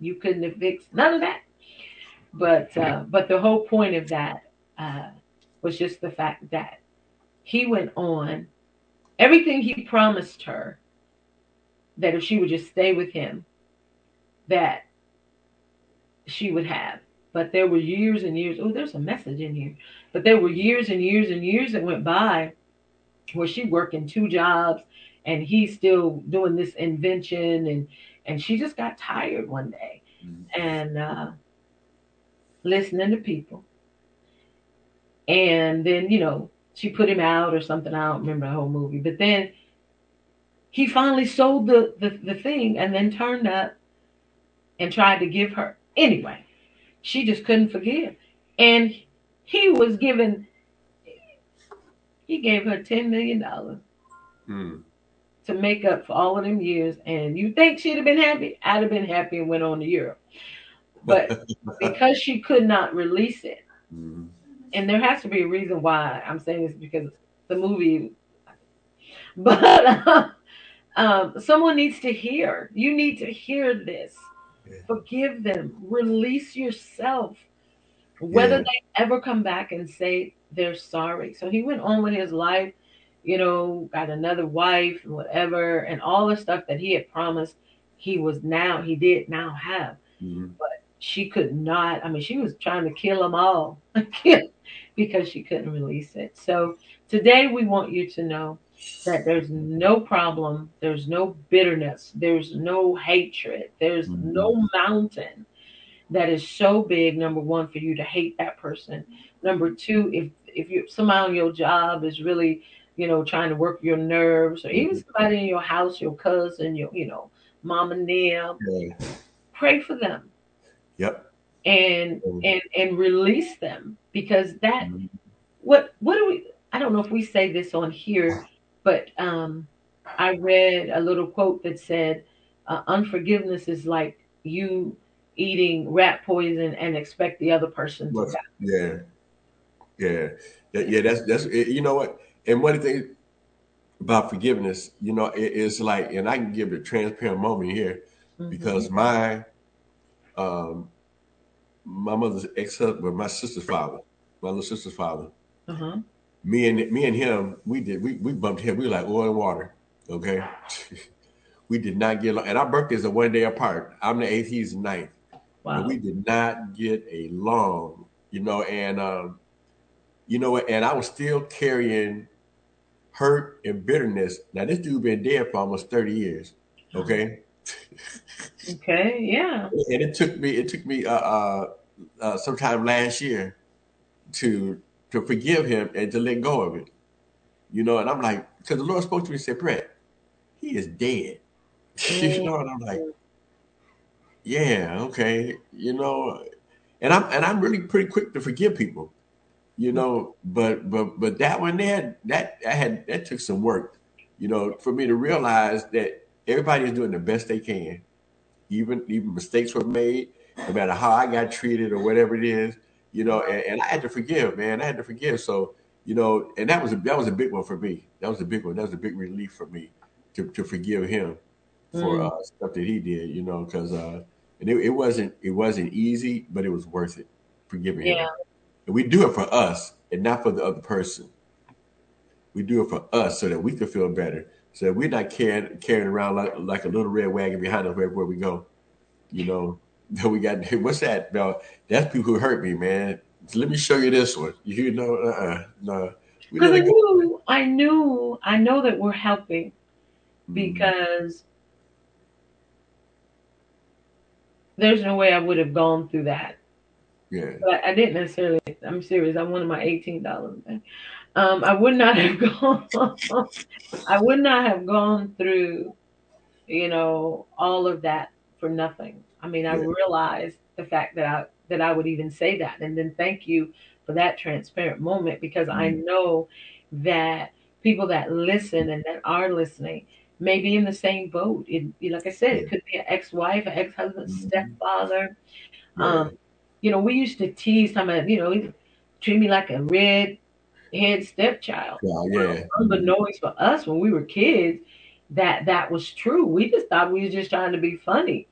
Speaker 1: you couldn't have fixed none of that. But uh, but the whole point of that uh, was just the fact that he went on everything he promised her that if she would just stay with him, that she would have. But there were years and years. Oh, there's a message in here. But there were years and years and years that went by where she working two jobs and he's still doing this invention and and she just got tired one day
Speaker 2: Mhm.
Speaker 1: and uh listening to people and then you know she put him out or something i don't remember the whole movie but then he finally sold the the, the thing and then turned up and tried to give her anyway she just couldn't forgive and he was given he gave her 10 million dollars
Speaker 2: Mhm.
Speaker 1: to make up for all of them years. And you think she'd have been happy? I'd have been happy and went on to Europe. But because she could not release it,
Speaker 2: Mhm.
Speaker 1: and there has to be a reason why I'm saying this because the movie, but um, someone needs to hear. You need to hear this.
Speaker 2: Yeah.
Speaker 1: Forgive them. Release yourself. Whether
Speaker 2: Yeah.
Speaker 1: they ever come back and say they're sorry. So he went on with his life, you know, got another wife and whatever, and all the stuff that he had promised he was now, he did now have
Speaker 2: Mhm.
Speaker 1: She could not i mean she was trying to kill them all because she couldn't release it so today we want you to know that there's no problem there's no bitterness there's no hatred there's
Speaker 2: Mhm.
Speaker 1: no mountain that is so big number one for you to hate that person number two if if you somebody on your job is really you know trying to work your nerves or even somebody in your house your cousin your you know mom and them
Speaker 2: Yeah.
Speaker 1: pray for them
Speaker 2: Yep.
Speaker 1: and
Speaker 2: Mm.
Speaker 1: and and release them because that
Speaker 2: Mhm.
Speaker 1: what what do we I don't know if we say this on here, but um I read a little quote that said uh, unforgiveness is like you eating rat poison and expect the other person to die.
Speaker 2: Yeah, yeah, yeah. That's that's you know what. And one thing about forgiveness, you know, it, it's like, and I can give a transparent moment here
Speaker 1: Mhm.
Speaker 2: because my um my mother's ex husband, my sister's father, my little sister's father,
Speaker 1: uh-huh.
Speaker 2: me and me and him, we did we we bumped him. We were like oil and water. Okay, we did not get along, and our birthdays are one day apart. I'm the eighth, he's the ninth.
Speaker 1: Wow.
Speaker 2: we did not get along, you know, and um, you know what, and I was still carrying hurt and bitterness. Now this dude been dead for almost 30 years. Okay.
Speaker 1: okay, yeah.
Speaker 2: And it took me, it took me uh uh, uh sometime last year to to forgive him and to let go of it. You know, and I'm like, because the Lord spoke to me and said, Brett, he is dead. you know, and I'm like, yeah, okay, you know, and I'm and I'm really pretty quick to forgive people, you know, but but but that one there, that I had that took some work, you know, for me to realize that everybody is doing the best they can, even even mistakes were made, no matter how I got treated or whatever it is, you know, and, and I had to forgive, man, I had to forgive, so you know, and that was a that was a big one for me. That was a big one. That was a big relief for me to to forgive him for
Speaker 1: Mm.
Speaker 2: uh, stuff that he did, you know, because uh, and it, it wasn't it wasn't easy, but it was worth it. Forgiving
Speaker 1: Yeah.
Speaker 2: him, and we do it for us and not for the other person. We do it for us so that we can feel better, so we're not carrying carrying around like, like a little red wagon behind us everywhere we go. You know, that we got what's that? No, that's people who hurt me, man. Let me show you this one. You know, uh, uh no, we
Speaker 1: Because I knew, I knew, I know that we're helping
Speaker 2: Mm-hmm.
Speaker 1: because there's no way I would have gone through that.
Speaker 2: Yeah.
Speaker 1: But I didn't necessarily. I'm serious. I wanted my eighteen dollars. Um, I would not have gone. I would not have gone through, you know, all of that for nothing. I mean, I realized the fact that I that I would even say that, and then thank you for that transparent moment because I
Speaker 2: Mm-hmm.
Speaker 1: know that people that listen and that are listening may be in the same boat. It, like I said, it could be an ex-wife, an ex-husband,
Speaker 2: Mhm.
Speaker 1: stepfather. Um, you know, we used to tease some of, you know, treat me like a red head stepchild.
Speaker 2: Yeah, yeah.
Speaker 1: Unbeknownst for us when we were kids, that that was true. We just thought we was just trying to be funny.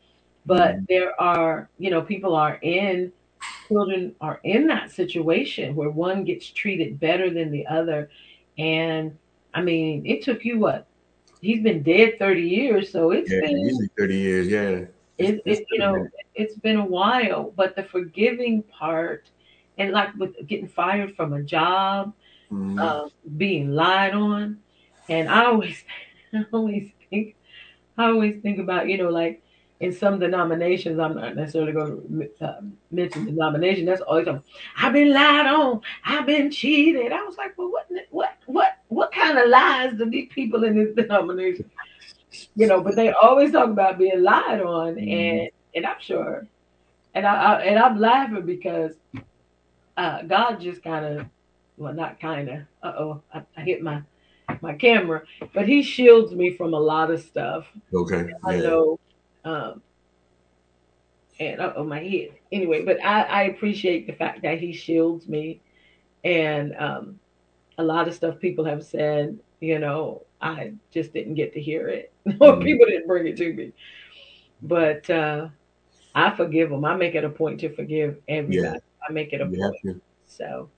Speaker 1: But mm-hmm. there are, you know, people are in children are in that situation where one gets treated better than the other. And I mean, it took you what? He's been dead 30 years, so it's
Speaker 2: Yeah,
Speaker 1: been
Speaker 2: usually 30 years, yeah.
Speaker 1: it,
Speaker 2: It's-
Speaker 1: it you know it's been a while but the forgiving part and like with getting fired from a job
Speaker 2: Mhm.
Speaker 1: uh, being lied on. And i always i always think i always think about you know like in some denominations i'm not necessarily going to uh, mention denomination that's always i've been lied on. I've been cheated. I was like well what what what what kind of lies do these people in this denomination you know, but they always talk about being lied on, and and I'm sure, and I, I and I'm laughing because uh, God just kind of, well, not kind of. Uh oh, I, I hit my my camera, but He shields me from a lot of stuff.
Speaker 2: Okay.
Speaker 1: I
Speaker 2: Yeah.
Speaker 1: know, um, and uh oh, my head. Anyway, but I I appreciate the fact that He shields me, and um, a lot of stuff people have said, you know, I just didn't get to hear it, or
Speaker 2: Mhm.
Speaker 1: people didn't bring it to me. But uh, I forgive them. I make it a point to forgive everybody. I make it a point. So,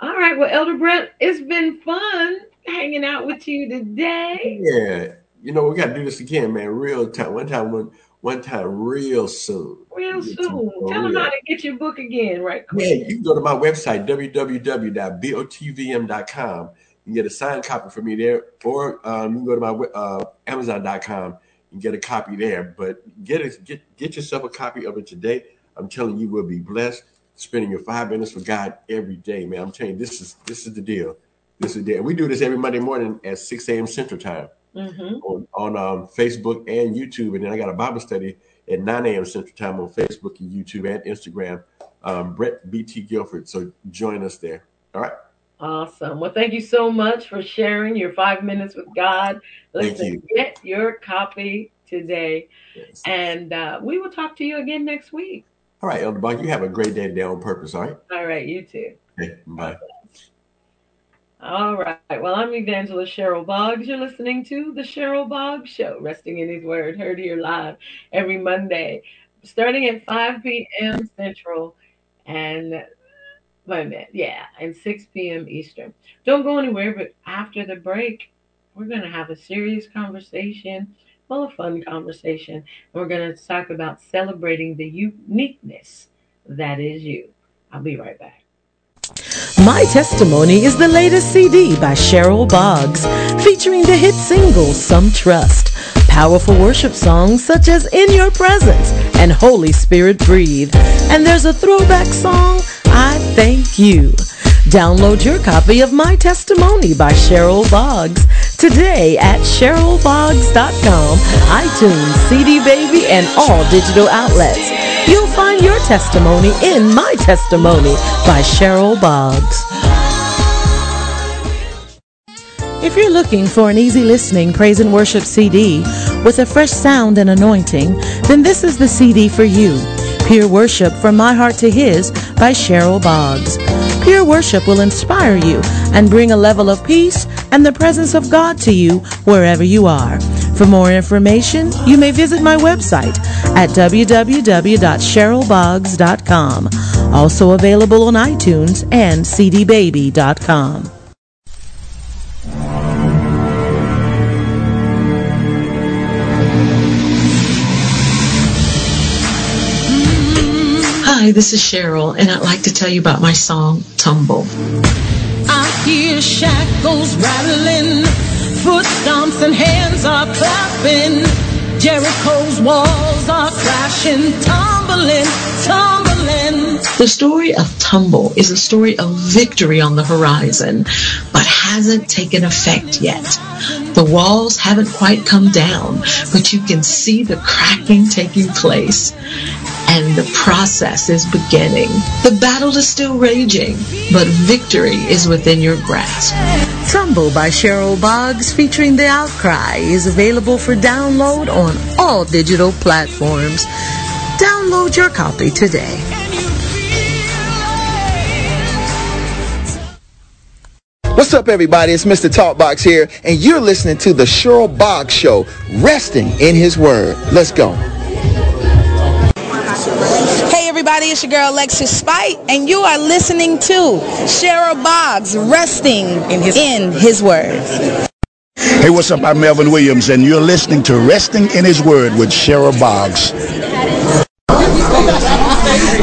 Speaker 1: all right. Well, Elder Brent, it's been fun hanging out with you today.
Speaker 2: Yeah. You know, we got to do this again, man. Real time. One time, one, one time, real soon.
Speaker 1: Real soon. Tell them how to get your book again, right
Speaker 2: Yeah, you can go to my website, www.botvm.com. You get a signed copy from me there, or um, you can go to my uh, Amazon.com and get a copy there. But get it, get get yourself a copy of it today. I'm telling you, you will be blessed spending your five minutes with God every day, man. I'm telling you, this is this is the deal. This is the deal. We do this every Monday morning at 6 a.m. Central Time
Speaker 1: hmm
Speaker 2: on, on um, Facebook and YouTube. And then I got a Bible study at 9 a.m. Central Time on Facebook and YouTube and Instagram. Um, Brett BT Guilford. So join us there. All right.
Speaker 1: Awesome. Well, thank you so much for sharing your five minutes with God.
Speaker 2: Thank
Speaker 1: Listen,
Speaker 2: you.
Speaker 1: get your copy today,
Speaker 2: Yes.
Speaker 1: and uh, we will talk to you again next week.
Speaker 2: All right, Elder Bach, you have a great day today on purpose. All right.
Speaker 1: All right, you too.
Speaker 2: Okay. Bye.
Speaker 1: All right. Well, I'm Evangelist Cheryl Boggs. You're listening to The Cheryl Boggs Show, Resting in His Word, heard here live every Monday, starting at 5 p.m. Central and, wait a minute, yeah, and 6 p.m. Eastern. Don't go anywhere, but after the break, we're going to have a serious conversation, well, fun conversation. We're going to talk about celebrating the uniqueness that is you. I'll be right back.
Speaker 8: My Testimony is the latest CD by Cheryl Boggs, featuring the hit single Some Trust, powerful worship songs such as In Your Presence and Holy Spirit Breathe. And there's a throwback song, I Thank You. Download your copy of My Testimony by Cheryl Boggs today at CherylBoggs.com, iTunes, CD Baby, and all digital outlets. You'll find your testimony in My Testimony by Cheryl Boggs. If you're looking for an easy listening praise and worship CD with a fresh sound and anointing, then this is the CD for you. Pure Worship from My Heart to His by Cheryl Boggs. Pure worship will inspire you and bring a level of peace and the presence of God to you wherever you are. For more information, you may visit my website at www.cherylboggs.com. Also available on iTunes and cdbaby.com.
Speaker 9: Hi, this is Cheryl, and I'd like to tell you about my song, Tumble.
Speaker 7: Hear shackles rattling, foot stomps and hands are clapping.
Speaker 10: Jericho's walls are crashing, tumbling, tumbling.
Speaker 1: The story of Tumble is a story of victory on the horizon, but hasn't taken effect yet. The walls haven't quite come down, but you can see the cracking taking place. And the process is beginning. The battle is still raging, but victory is within your grasp.
Speaker 10: Tumble by Cheryl Boggs featuring The Outcry is available for download on all digital platforms. Download your copy today.
Speaker 4: What's up, everybody? It's Mr. Talkbox here, and you're listening to the Cheryl Boggs Show, resting in His Word. Let's go.
Speaker 11: Hey everybody, it's your girl Lexus Spite, and you are listening to Cheryl Boggs resting in his, word.
Speaker 12: Hey, what's up? I'm Melvin Williams, and you're listening to Resting in His Word with Cheryl Boggs.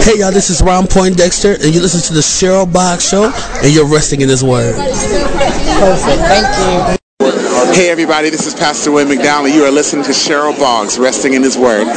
Speaker 13: Hey y'all, this is Ron Poindexter, and you listen to the Cheryl Boggs Show, and you're resting in His Word.
Speaker 14: Perfect. Thank you. Hey everybody, this is Pastor Wayne McDowell, you are listening to Cheryl Boggs, Resting in His Word.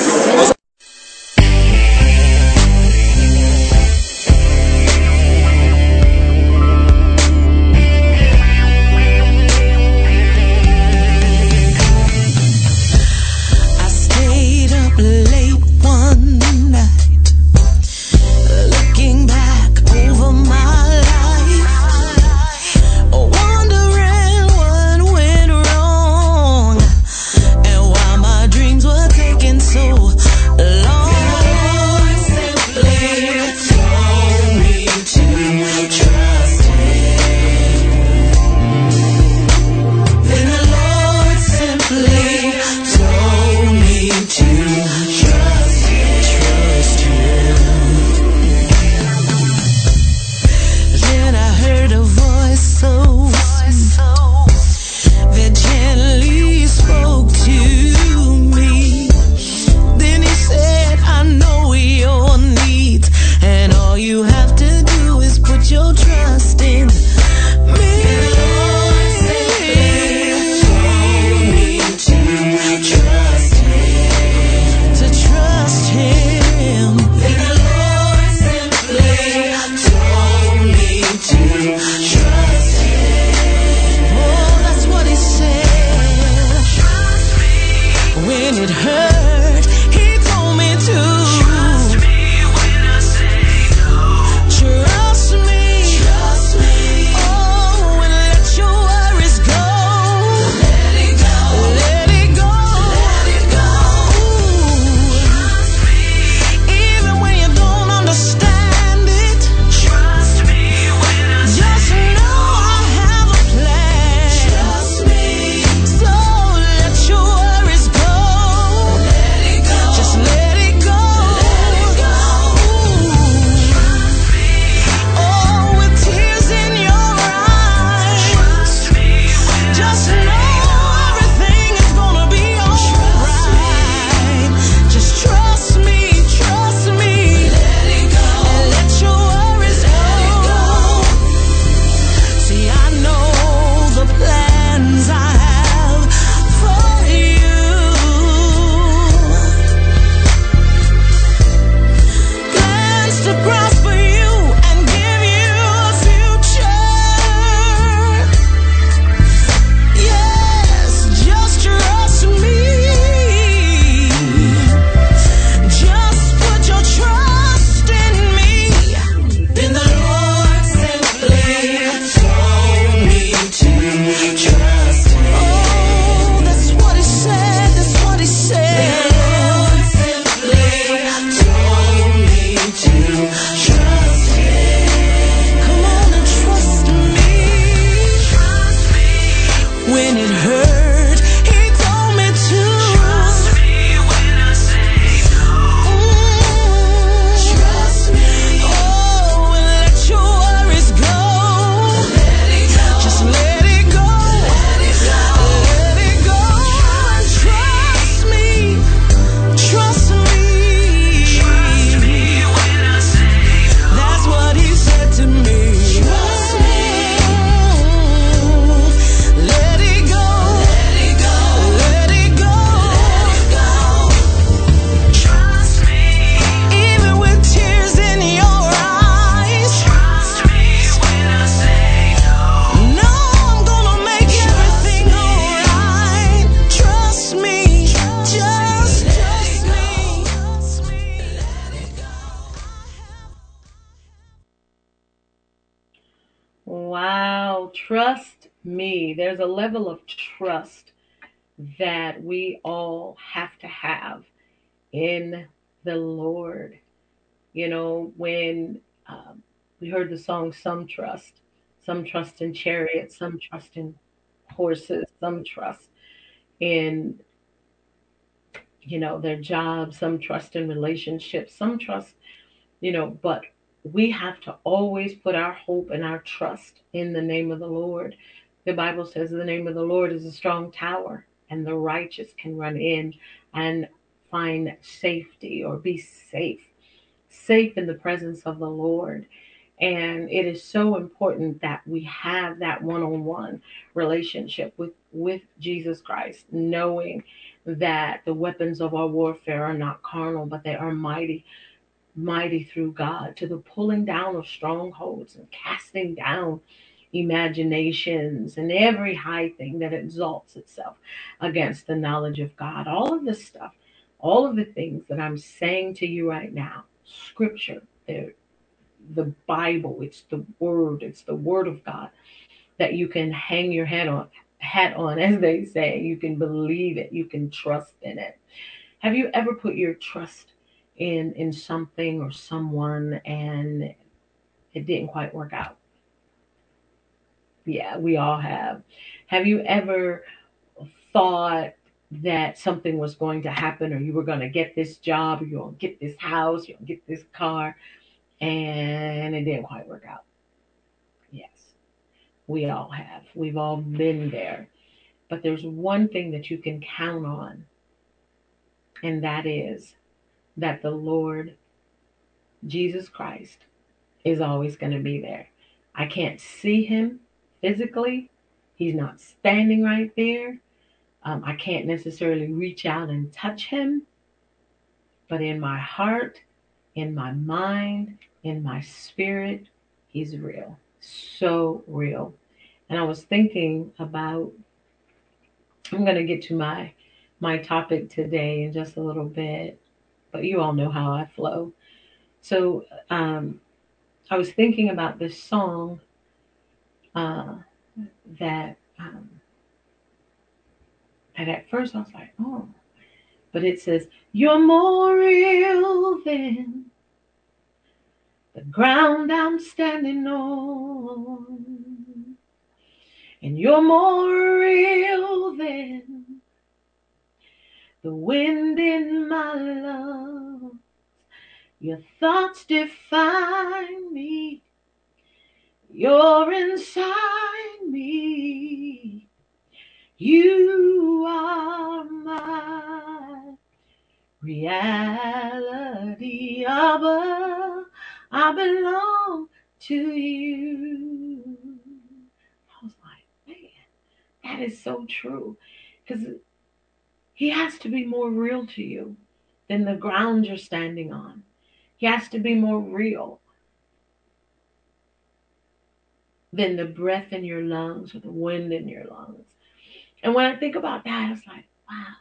Speaker 1: Me, there's a level of trust that we all have to have in the Lord. You know, when um, we heard the song Some Trust, some trust in chariots, some trust in horses, some trust in, you know, their jobs, some trust in relationships, some trust, you know, but we have to always put our hope and our trust in the name of the Lord. The Bible says the name of the Lord is a strong tower, and the righteous can run in and find safety or be safe, safe in the presence of the Lord. And it is so important that we have that one-on-one relationship with, with Jesus Christ, knowing that the weapons of our warfare are not carnal, but they are mighty mighty through God to the pulling down of strongholds and casting down imaginations and every high thing that exalts itself against the knowledge of God. All of this stuff, all of the things that I'm saying to you right now, scripture, the, the Bible, it's the word, it's the word of God that you can hang your head on hat on, as they say. You can believe it, you can trust in it. Have you ever put your trust in in something or someone and it didn't quite work out. Yeah, we all have. Have you ever thought that something was going to happen or you were going to get this job or you're going to get this house, you're going to get this car, and it didn't quite work out? Yes, we all have. We've all been there. But there's one thing that you can count on, and that is that the Lord Jesus Christ is always going to be there. I can't see him physically, he's not standing right there. Um, I can't necessarily reach out and touch him, but in my heart, in my mind, in my spirit, he's real. So real. And I was thinking about I'm going to get to my my topic today in just a little bit but you all know how I flow. So um, I was thinking about this song uh, that um, and at first I was like, oh, but it says you're more real than the ground I'm standing on, and you're more real than the wind in my lungs. Your thoughts define me. You're inside me. You are my reality. Abba, I belong to you. I was like, man, that is so true. Because he has to be more real to you than the ground you're standing on. He has to be more real than the breath in your lungs or the wind in your lungs. And when I think about that, it's like, wow,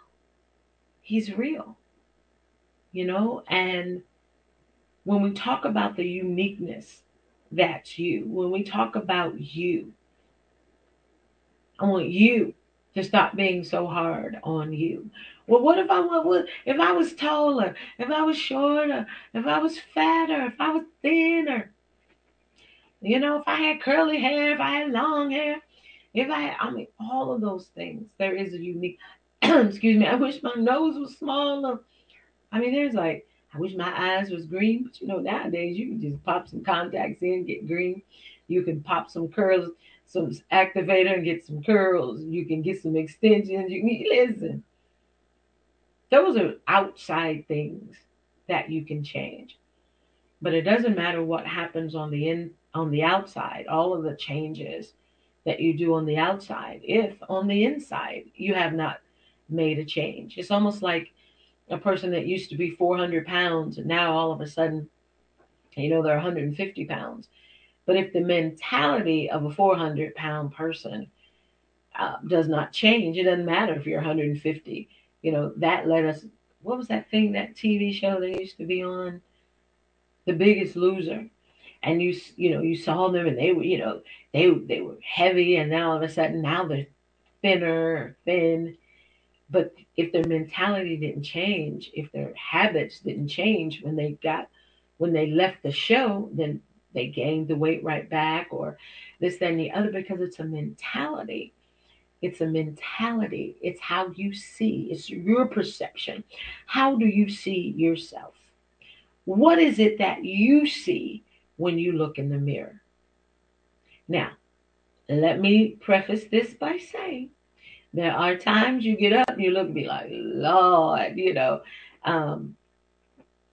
Speaker 1: he's real. You know, and when we talk about the uniqueness that's you, when we talk about you, I want you to stop being so hard on you. Well, what if I was if I was taller, if I was shorter, if I was fatter, if I was thinner? You know, if I had curly hair, if I had long hair, if I had, I mean, all of those things. There is a unique. excuse me. I wish my nose was smaller. I mean, there's like, I wish my eyes was green, but you know, nowadays you can just pop some contacts in, get green. You can pop some curls some activator and get some curls. You can get some extensions. You can listen. Those are outside things that you can change. But it doesn't matter what happens on the in on the outside, all of the changes that you do on the outside, if on the inside you have not made a change. It's almost like a person that used to be 400 pounds and now all of a sudden, you know, they're 150 pounds but if the mentality of a 400 pound person uh, does not change, it doesn't matter if you're 150. You know, that let us, what was that thing, that TV show that used to be on? The Biggest Loser. And you you know you saw them and they were you know they they were heavy and then all of a sudden now they're thinner thin. But if their mentality didn't change if their habits didn't change when they got when they left the show then they gained the weight right back or this and the other because it's a mentality. It's a mentality. It's how you see. It's your perception. How do you see yourself? What is it that you see when you look in the mirror now let me preface this by saying there are times you get up and you look and be like, Lord, you know, um,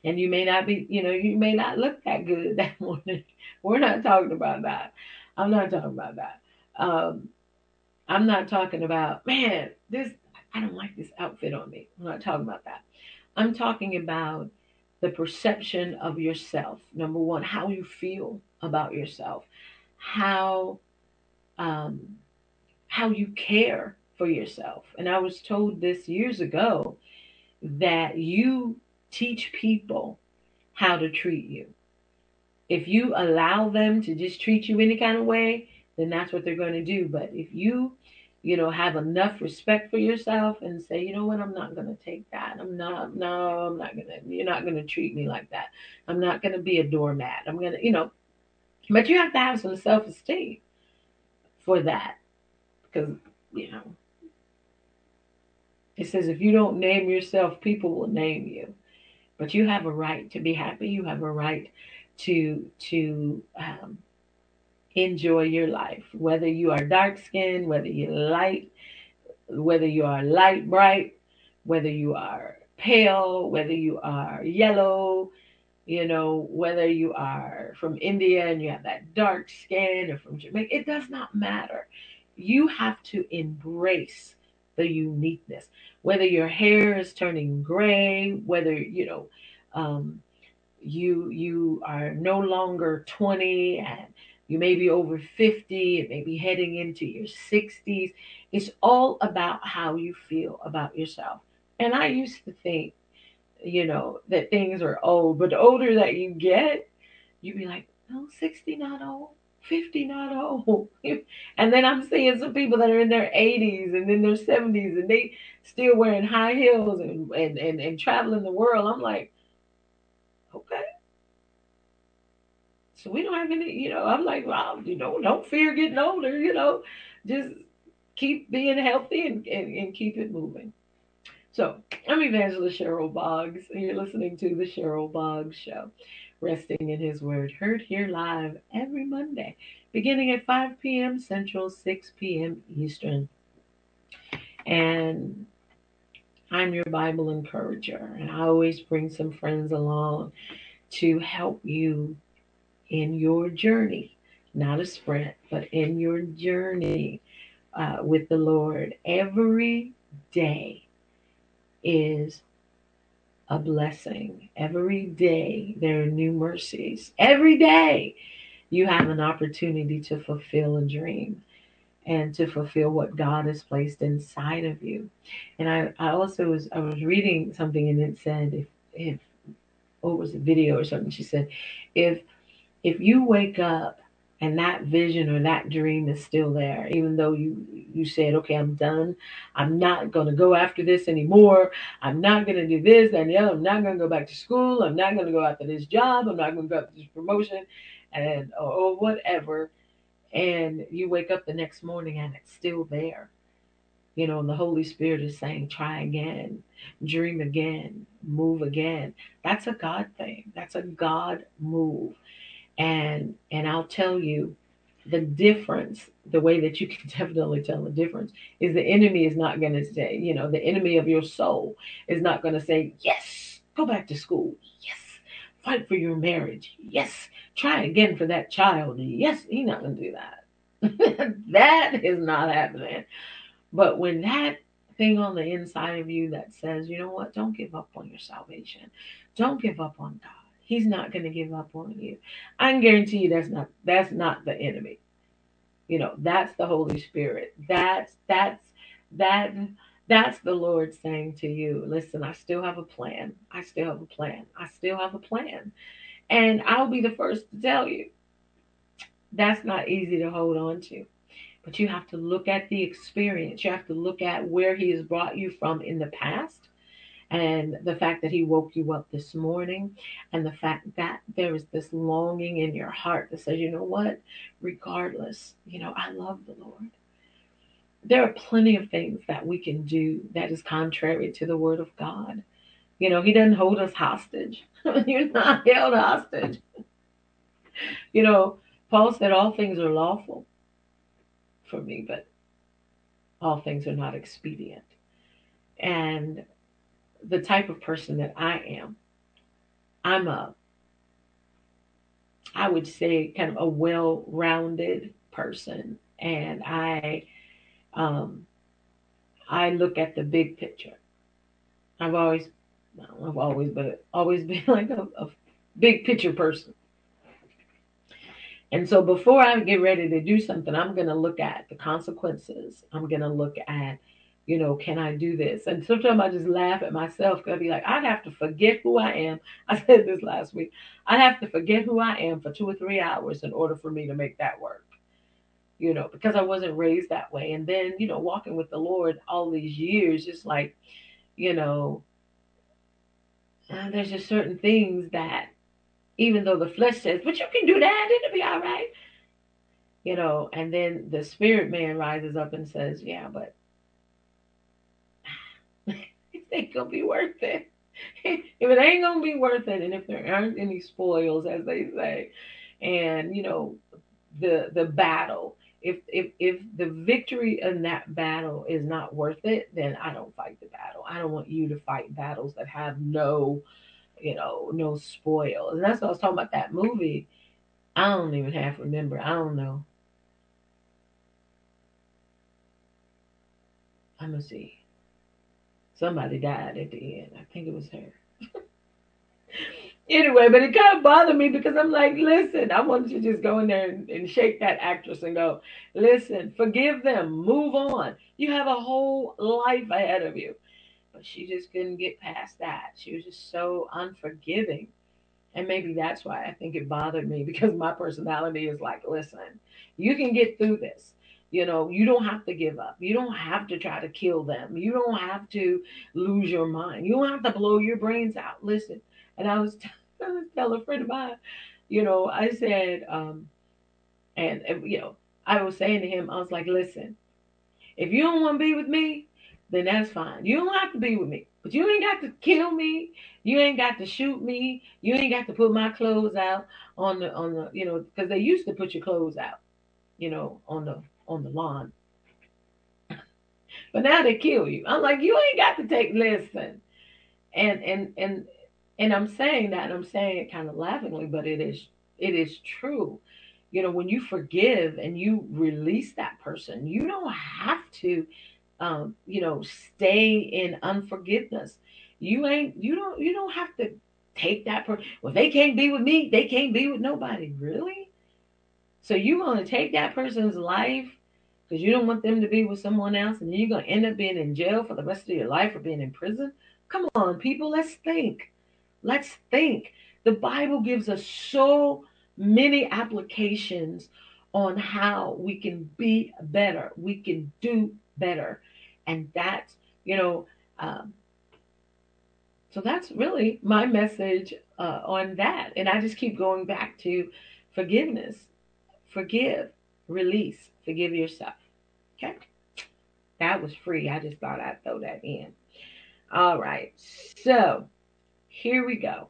Speaker 1: and you may not be, you know, you may not look that good that morning. We're not talking about that. I'm not talking about that. Um, I'm not talking about, man, this, I don't like this outfit on me. I'm not talking about that. I'm talking about the perception of yourself. Number one, how you feel about yourself, how, um, how you care for yourself. And I was told this years ago that you teach people how to treat you. If you allow them to just treat you any kind of way, then that's what they're going to do. But if you, you know, have enough respect for yourself and say, you know what, I'm not to take that. I'm not, no, I'm not to, you're not to treat me like that. I'm not to be a doormat. I'm to, you know, but you have to have some self esteem for that. Because, you know, it says if you don't name yourself, people will name you. But you have a right to be happy. You have a right to to um, enjoy your life, whether you are dark skinned, whether you're light, whether you are light bright, whether you are pale, whether you are yellow, you know, whether you are from India and you have that dark skin or from Jamaica, it does not matter. You have to embrace the uniqueness. Whether your hair is turning gray, whether you know um, you you are no longer 20 and you may be over 50 it may be heading into your 60s. It's all about how you feel about yourself. And I used to think, you know, that things are old, but the older that you get, you'd be like, no, 60 not old. 50 not old. and then I'm seeing some people that are in their 80s and in their 70s and they still wearing high heels and, and, and, and traveling the world. I'm like, okay. So we don't have any, you know, I'm like, well, you know, don't fear getting older, you know, just keep being healthy and, and, and keep it moving. So I'm Evangelist Cheryl Boggs, and you're listening to the Cheryl Boggs Show, resting in His Word, heard here live every Monday, beginning at 5 p.m. Central, 6 p.m. Eastern. And I'm your Bible encourager, and I always bring some friends along to help you in your journey, not a sprint, but in your journey uh, with the Lord. Every day is a blessing. Every day there are new mercies. Every day you have an opportunity to fulfill a dream and to fulfill what God has placed inside of you. And I, I also was I was reading something and it said if if it was a video or something, she said, if if you wake up and that vision or that dream is still there, even though you you said, okay, I'm done. I'm not gonna go after this anymore. I'm not gonna do this and the other. I'm not gonna go back to school. I'm not gonna go after this job. I'm not gonna go after this promotion, and or, or whatever. And you wake up the next morning and it's still there. You know, and the Holy Spirit is saying, try again, dream again, move again. That's a God thing. That's a God move and and I'll tell you the difference the way that you can definitely tell the difference is the enemy is not going to say you know the enemy of your soul is not going to say yes go back to school. Yes fight for your marriage. Yes try again for that child. Yes he's not going to do that. That is not happening. But when that thing on the inside of you that says you know what? Don't give up on your salvation. Don't give up on god He's not going to give up on you. I can guarantee you that's not that's not the enemy. You know, that's the Holy Spirit. That's that's that that's the Lord saying to you, listen, I still have a plan. I still have a plan. I still have a plan. And I'll be the first to tell you that's not easy to hold on to. But you have to look at the experience. You have to look at where he has brought you from in the past and the fact that he woke you up this morning and the fact that there is this longing in your heart that says, you know what, regardless, you know, I love the Lord. There are plenty of things that we can do that is contrary to the word of God. You know, he doesn't hold us hostage. You're not held hostage. You know, Paul said all things are lawful for me, but all things are not expedient. And the type of person that I am, I'm a, I would say, kind of a well rounded person. And I, um, I look at the big picture. I've always, well, I've always, but always been like a, a big picture person. And so before I get ready to do something, I'm going to look at the consequences. I'm going to look at, you know, can I do this? And sometimes I just laugh at myself because I'll be like, I'd have to forget who I am. I said this last week. I'd have to forget who I am for two or three hours in order for me to make that work. You know, because I wasn't raised that way. And then, you know, walking with the Lord all these years, just like, you know, uh, there's just certain things that even though the flesh says, but you can do that, it'll be all right. You know, and then the spirit man rises up and says, yeah, but it gonna be worth it. if it ain't gonna be worth it, and if there aren't any spoils, as they say, and you know, the the battle, if if if the victory in that battle is not worth it, then I don't fight the battle. I don't want you to fight battles that have no you know, no spoils. And that's what I was talking about that movie. I don't even half remember. I don't know. I'm gonna see. Somebody died at the end. I think it was her. anyway, but it kind of bothered me because I'm like, listen, I want you to just go in there and, and shake that actress and go, listen, forgive them, move on. You have a whole life ahead of you but she just couldn't get past that. She was just so unforgiving. And maybe that's why I think it bothered me because my personality is like, listen, you can get through this. You know, you don't have to give up. You don't have to try to kill them. You don't have to lose your mind. You don't have to blow your brains out. Listen. And I was, I was telling a friend of mine, you know, I said, um, and, and you know, I was saying to him, I was like, listen, if you don't want to be with me, then that's fine. You don't have to be with me, but you ain't got to kill me. You ain't got to shoot me. You ain't got to put my clothes out on the on the you know because they used to put your clothes out, you know, on the on the lawn. but now they kill you. I'm like, you ain't got to take listen, and and and and I'm saying that, I'm saying it kind of laughingly, but it is it is true. You know, when you forgive and you release that person, you don't have to um, you know, stay in unforgiveness. You ain't you don't you don't have to take that person. Well, they can't be with me, they can't be with nobody. Really? So you gonna take that person's life because you don't want them to be with someone else, and you're gonna end up being in jail for the rest of your life or being in prison? Come on, people, let's think. Let's think. The Bible gives us so many applications on how we can be better, we can do better. And that's, you know, um, so that's really my message uh, on that. And I just keep going back to forgiveness. Forgive, release, forgive yourself. Okay. That was free. I just thought I'd throw that in. All right. So here we go.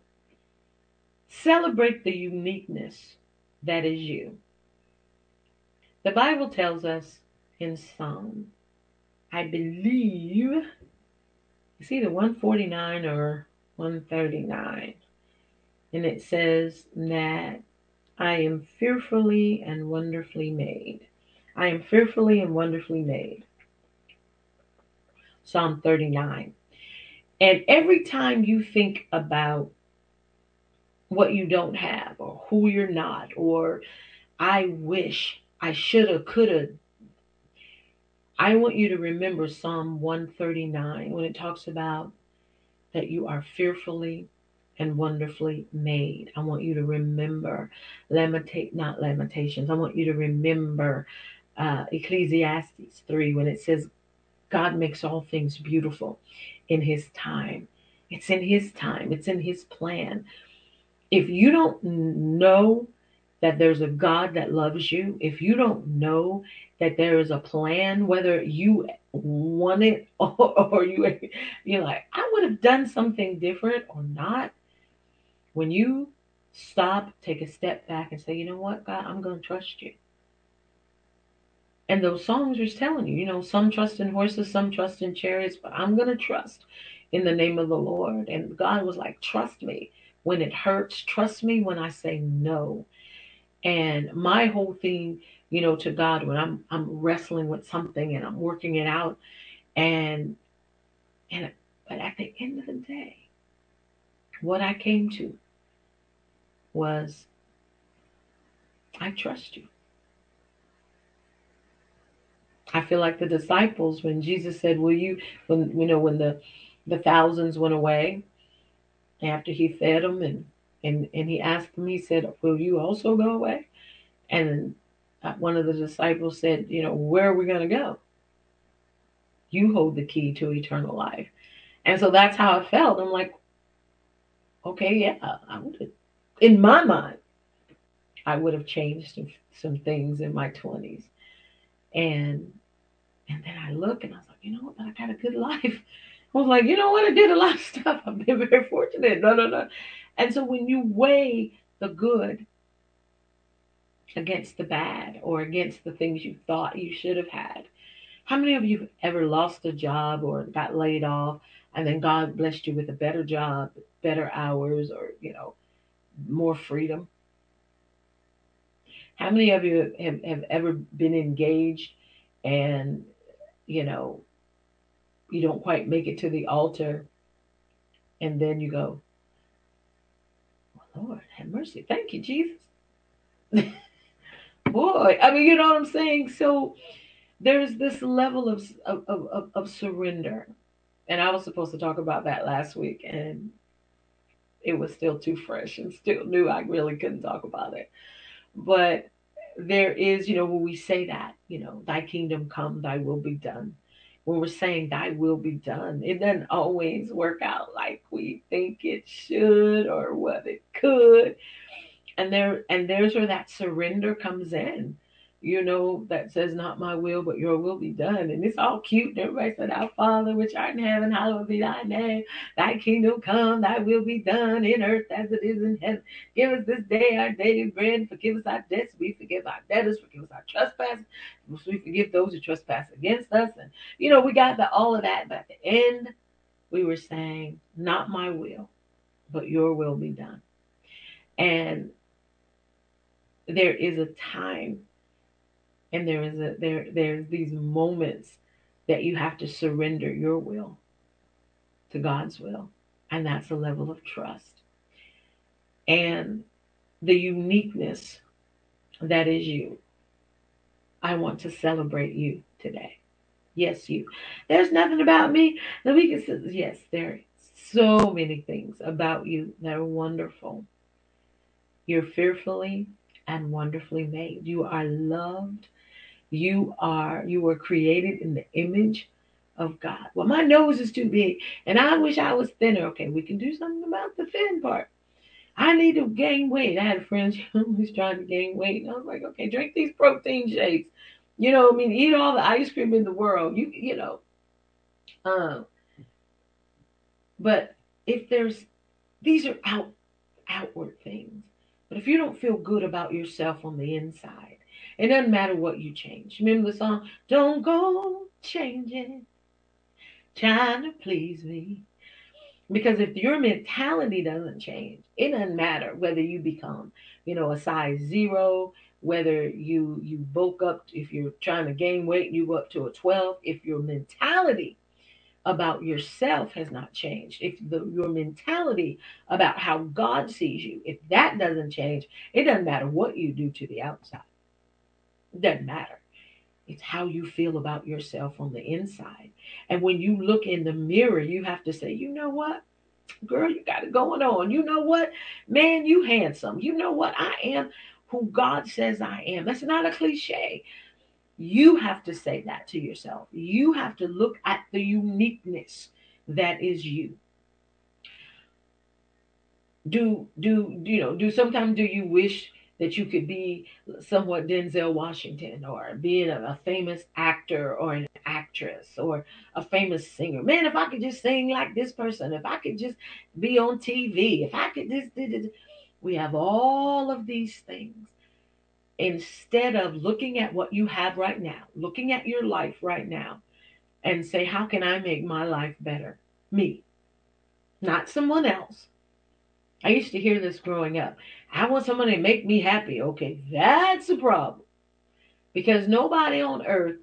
Speaker 1: Celebrate the uniqueness that is you. The Bible tells us in Psalm I believe it's either 149 or 139. And it says that I am fearfully and wonderfully made. I am fearfully and wonderfully made. Psalm 39. And every time you think about what you don't have or who you're not or I wish I should have, could have, I want you to remember Psalm 139 when it talks about that you are fearfully and wonderfully made. I want you to remember lamentate not lamentations. I want you to remember uh, Ecclesiastes 3 when it says God makes all things beautiful in his time. It's in his time. It's in his plan. If you don't know that there's a God that loves you, if you don't know that there is a plan, whether you want it or, or you you're like, I would have done something different or not. When you stop, take a step back and say, you know what, God, I'm gonna trust you. And those songs are telling you, you know, some trust in horses, some trust in chariots, but I'm gonna trust in the name of the Lord. And God was like, trust me when it hurts, trust me when I say no. And my whole thing, you know, to God when I'm I'm wrestling with something and I'm working it out, and and but at the end of the day, what I came to was I trust you. I feel like the disciples when Jesus said, "Will you?" When you know when the the thousands went away after he fed them and and and he asked them. He said, "Will you also go away?" And uh, one of the disciples said, "You know, where are we going to go? You hold the key to eternal life." And so that's how I felt. I'm like, okay, yeah, I would have. In my mind, I would have changed some, some things in my 20s, and and then I look and I was like, you know what? But I got a good life. I was like, you know what? I did a lot of stuff. I've been very fortunate. No, no, no. And so when you weigh the good against the bad or against the things you thought you should have had, how many of you have ever lost a job or got laid off and then God blessed you with a better job, better hours, or, you know, more freedom? How many of you have, have ever been engaged and, you know, you don't quite make it to the altar and then you go, Lord, have mercy. Thank you, Jesus. Boy, I mean, you know what I'm saying? So there's this level of, of, of, of surrender. And I was supposed to talk about that last week, and it was still too fresh and still new. I really couldn't talk about it. But there is, you know, when we say that, you know, thy kingdom come, thy will be done. When we're saying thy will be done, it doesn't always work out like we think it should or what it could. And there and there's where that surrender comes in you know, that says, Not my will, but your will be done. And it's all cute. Everybody said, Our Father, which art in heaven, hallowed be thy name. Thy kingdom come, thy will be done in earth as it is in heaven. Give us this day our daily bread, forgive us our debts. We forgive our debtors, forgive us our trespasses. We forgive those who trespass against us. And, you know, we got the, all of that. But at the end, we were saying, Not my will, but your will be done. And there is a time and there is a there there's these moments that you have to surrender your will to God's will. And that's a level of trust. And the uniqueness that is you. I want to celebrate you today. Yes you. There's nothing about me that we can say yes there so many things about you that are wonderful. You're fearfully and wonderfully made. You are loved you are, you were created in the image of God. Well, my nose is too big and I wish I was thinner. Okay, we can do something about the thin part. I need to gain weight. I had a friend who's trying to gain weight. And I was like, okay, drink these protein shakes. You know, I mean, eat all the ice cream in the world. You, you know. Um, but if there's, these are out, outward things. But if you don't feel good about yourself on the inside, it doesn't matter what you change. Remember the song? Don't go changing, trying to please me. Because if your mentality doesn't change, it doesn't matter whether you become, you know, a size zero, whether you you bulk up, if you're trying to gain weight and you go up to a 12, if your mentality about yourself has not changed, if the, your mentality about how God sees you, if that doesn't change, it doesn't matter what you do to the outside. It doesn't matter. It's how you feel about yourself on the inside. And when you look in the mirror, you have to say, you know what? girl, you got it going on. You know what? Man, you handsome. You know what? I am who God says I am. That's not a cliche. You have to say that to yourself. You have to look at the uniqueness that is you. Do do you know, do sometimes do you wish that you could be somewhat Denzel Washington or being a, a famous actor or an actress or a famous singer. Man, if I could just sing like this person, if I could just be on TV, if I could just, did it. we have all of these things. Instead of looking at what you have right now, looking at your life right now, and say, How can I make my life better? Me, not someone else. I used to hear this growing up. I want somebody to make me happy. Okay, that's a problem. Because nobody on earth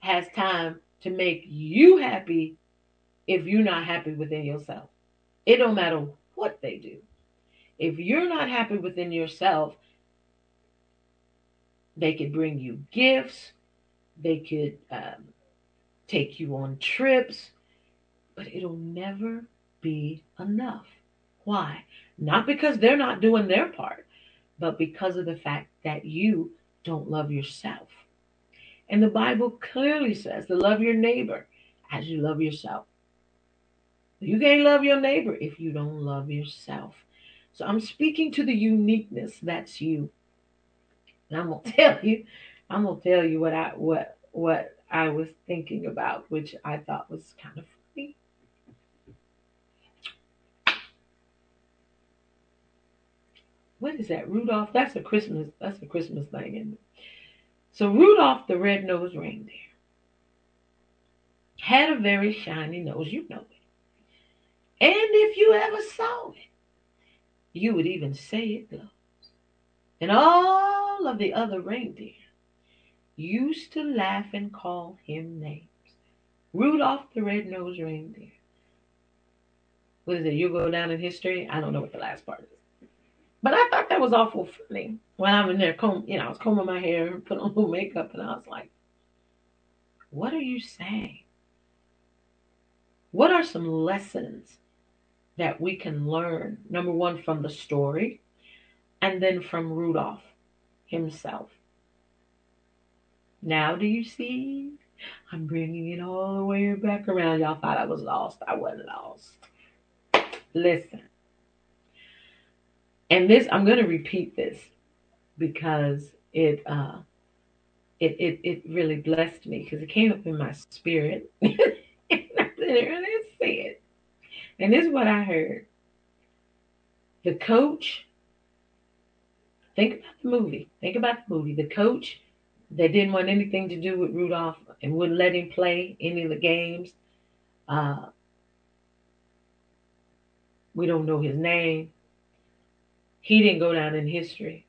Speaker 1: has time to make you happy if you're not happy within yourself. It don't matter what they do. If you're not happy within yourself, they could bring you gifts, they could um, take you on trips, but it'll never be enough. Why? Not because they're not doing their part, but because of the fact that you don't love yourself. And the Bible clearly says to love your neighbor as you love yourself. You can't love your neighbor if you don't love yourself. So I'm speaking to the uniqueness that's you. And I'm gonna tell you, I'm gonna tell you what I what what I was thinking about, which I thought was kind of funny. What is that? Rudolph? That's a Christmas that's a Christmas thing, isn't it? So Rudolph the red-nosed reindeer had a very shiny nose, you know it. And if you ever saw it, you would even say it glows. And all of the other reindeer used to laugh and call him names. Rudolph the red-nosed reindeer. What is it? You'll go down in history? I don't know what the last part is. But I thought that was awful funny. When I'm in there, comb, you know, I was combing my hair and put on a little makeup, and I was like, "What are you saying? What are some lessons that we can learn? Number one, from the story, and then from Rudolph himself. Now, do you see? I'm bringing it all the way back around. Y'all thought I was lost. I wasn't lost. Listen. And this, I'm going to repeat this because it, uh, it, it, it really blessed me because it came up in my spirit. and I didn't see it. And this is what I heard. The coach, think about the movie. Think about the movie. The coach that didn't want anything to do with Rudolph and wouldn't let him play any of the games. Uh, we don't know his name. He didn't go down in history.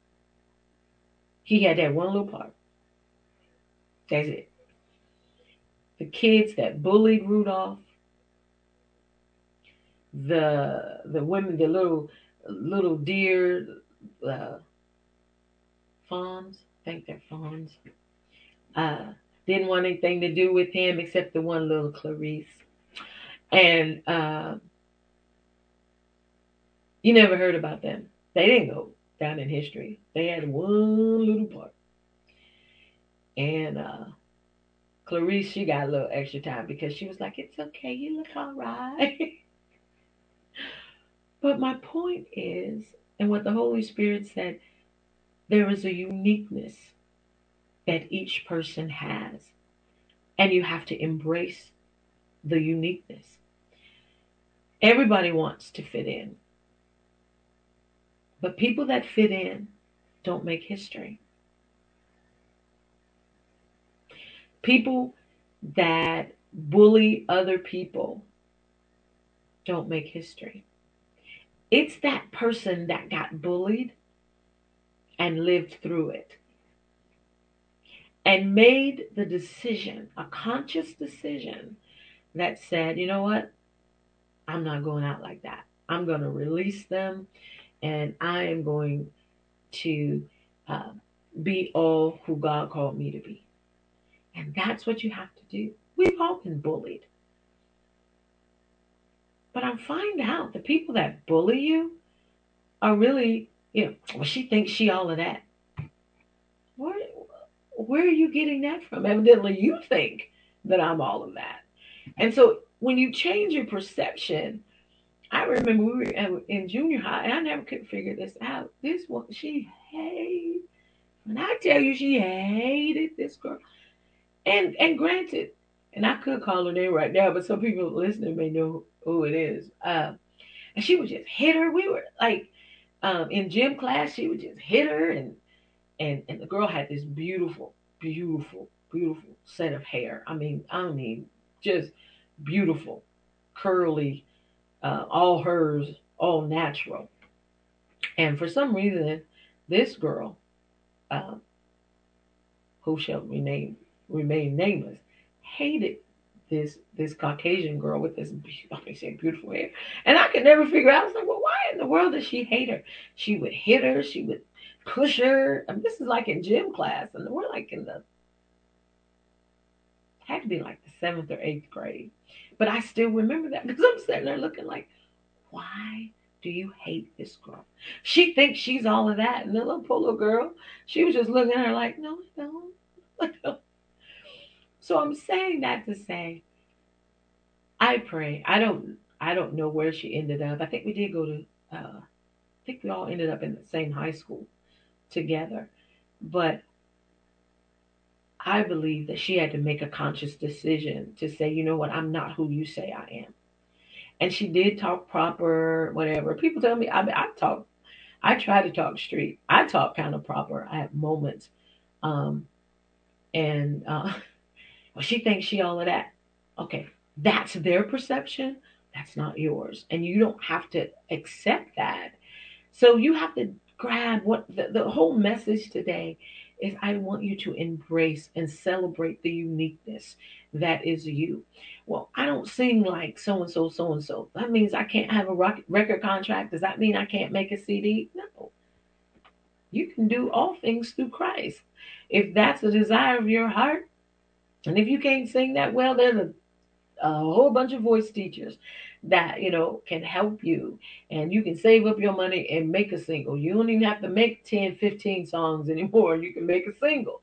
Speaker 1: He had that one little part. That's it. The kids that bullied Rudolph, the the women, the little little deer, uh, fawns, I think they're fawns, uh, didn't want anything to do with him except the one little Clarice. And uh, you never heard about them. They didn't go down in history. They had one little part. And uh, Clarice, she got a little extra time because she was like, it's okay, you look all right. but my point is, and what the Holy Spirit said, there is a uniqueness that each person has. And you have to embrace the uniqueness. Everybody wants to fit in. But people that fit in don't make history. People that bully other people don't make history. It's that person that got bullied and lived through it and made the decision, a conscious decision that said, you know what? I'm not going out like that. I'm going to release them and I am going to uh, be all who God called me to be. And that's what you have to do. We've all been bullied. But I find out the people that bully you are really, you know, well, she thinks she all of that. Where, where are you getting that from? Evidently, you think that I'm all of that. And so when you change your perception, I remember we were in- junior high, and I never could figure this out. This one, she hated, and I tell you, she hated this girl. And and granted, and I could call her name right now, but some people listening may know who it is. Uh, and she would just hit her. We were like um, in gym class, she would just hit her, and and and the girl had this beautiful, beautiful, beautiful set of hair. I mean, I mean, just beautiful, curly, uh, all hers, all natural. And for some reason, this girl, uh, who shall remain remain nameless, hated this this Caucasian girl with this mean, beautiful hair, and I could never figure out. I was like, well, why in the world does she hate her? She would hit her. She would push her. This is like in gym class, and we're like in the had to be like the seventh or eighth grade. But I still remember that because I'm sitting there looking like, why do you hate this girl? She thinks she's all of that. And the little polo girl, she was just looking at her like, no, I don't. So I'm saying that to say, I pray. I don't I don't know where she ended up. I think we did go to uh I think we all ended up in the same high school together. But I believe that she had to make a conscious decision to say, you know what, I'm not who you say I am. And she did talk proper, whatever. People tell me I, I talk, I try to talk street. I talk kind of proper. I have moments. Um, and uh, well, she thinks she all of that. Okay, that's their perception. That's not yours. And you don't have to accept that. So you have to grab what the, the whole message today is I want you to embrace and celebrate the uniqueness that is you. Well, I don't sing like so and so, so and so. That means I can't have a record contract. Does that mean I can't make a CD? No. You can do all things through Christ. If that's the desire of your heart, and if you can't sing that well, there's a, a whole bunch of voice teachers that you know can help you. And you can save up your money and make a single. You don't even have to make 10 15 songs anymore. You can make a single.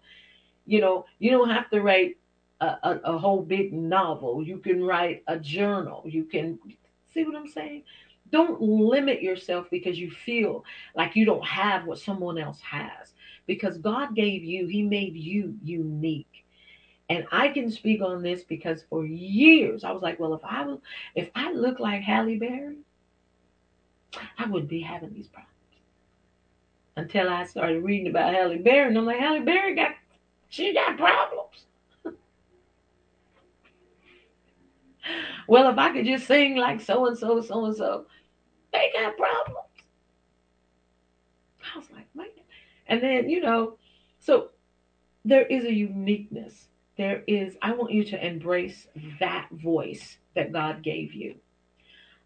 Speaker 1: You know you don't have to write a, a, a whole big novel. You can write a journal. You can see what i'm saying? Don't limit yourself because you feel like you don't have what someone else has. Because god gave you he made you unique and I can speak on this because for years I was like, well, if I if I look like Halle Berry, I wouldn't be having these problems. Until I started reading about Halle Berry, and I'm like, Halle Berry got, she got problems. well, if I could just sing like so and so, so and so, they got problems. I was like, man. And then, you know, so there is a uniqueness there is, I want you to embrace that voice that God gave you.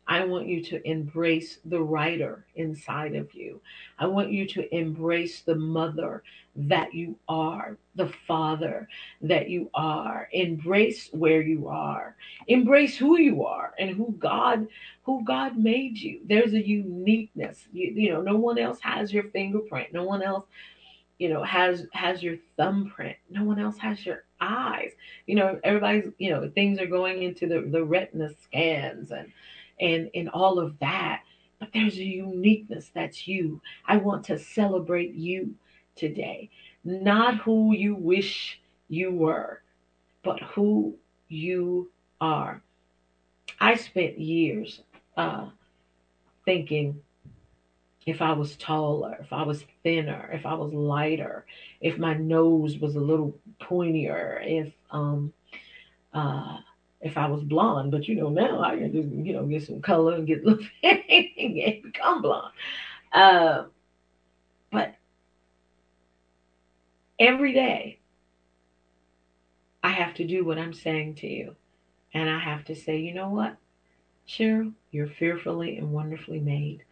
Speaker 1: I want you to embrace the writer inside of you. I want you to embrace the mother that you are, the father that you are. Embrace where you are. Embrace who you are and who God who God made you. There's a uniqueness. You, you know, no one else has your fingerprint. No one else you know has has your thumbprint no one else has your eyes. You know everybody's you know things are going into the the retina scans and and and all of that. But there's a uniqueness that's you. I want to celebrate you today. Not who you wish you were but who you are. I spent years uh thinking if I was taller, if I was thinner, if I was lighter, if my nose was a little pointier, if um uh if I was blonde, but you know now I can just you know get some color and get look and become blonde. Uh, but every day I have to do what I'm saying to you, and I have to say, you know what, Cheryl, you're fearfully and wonderfully made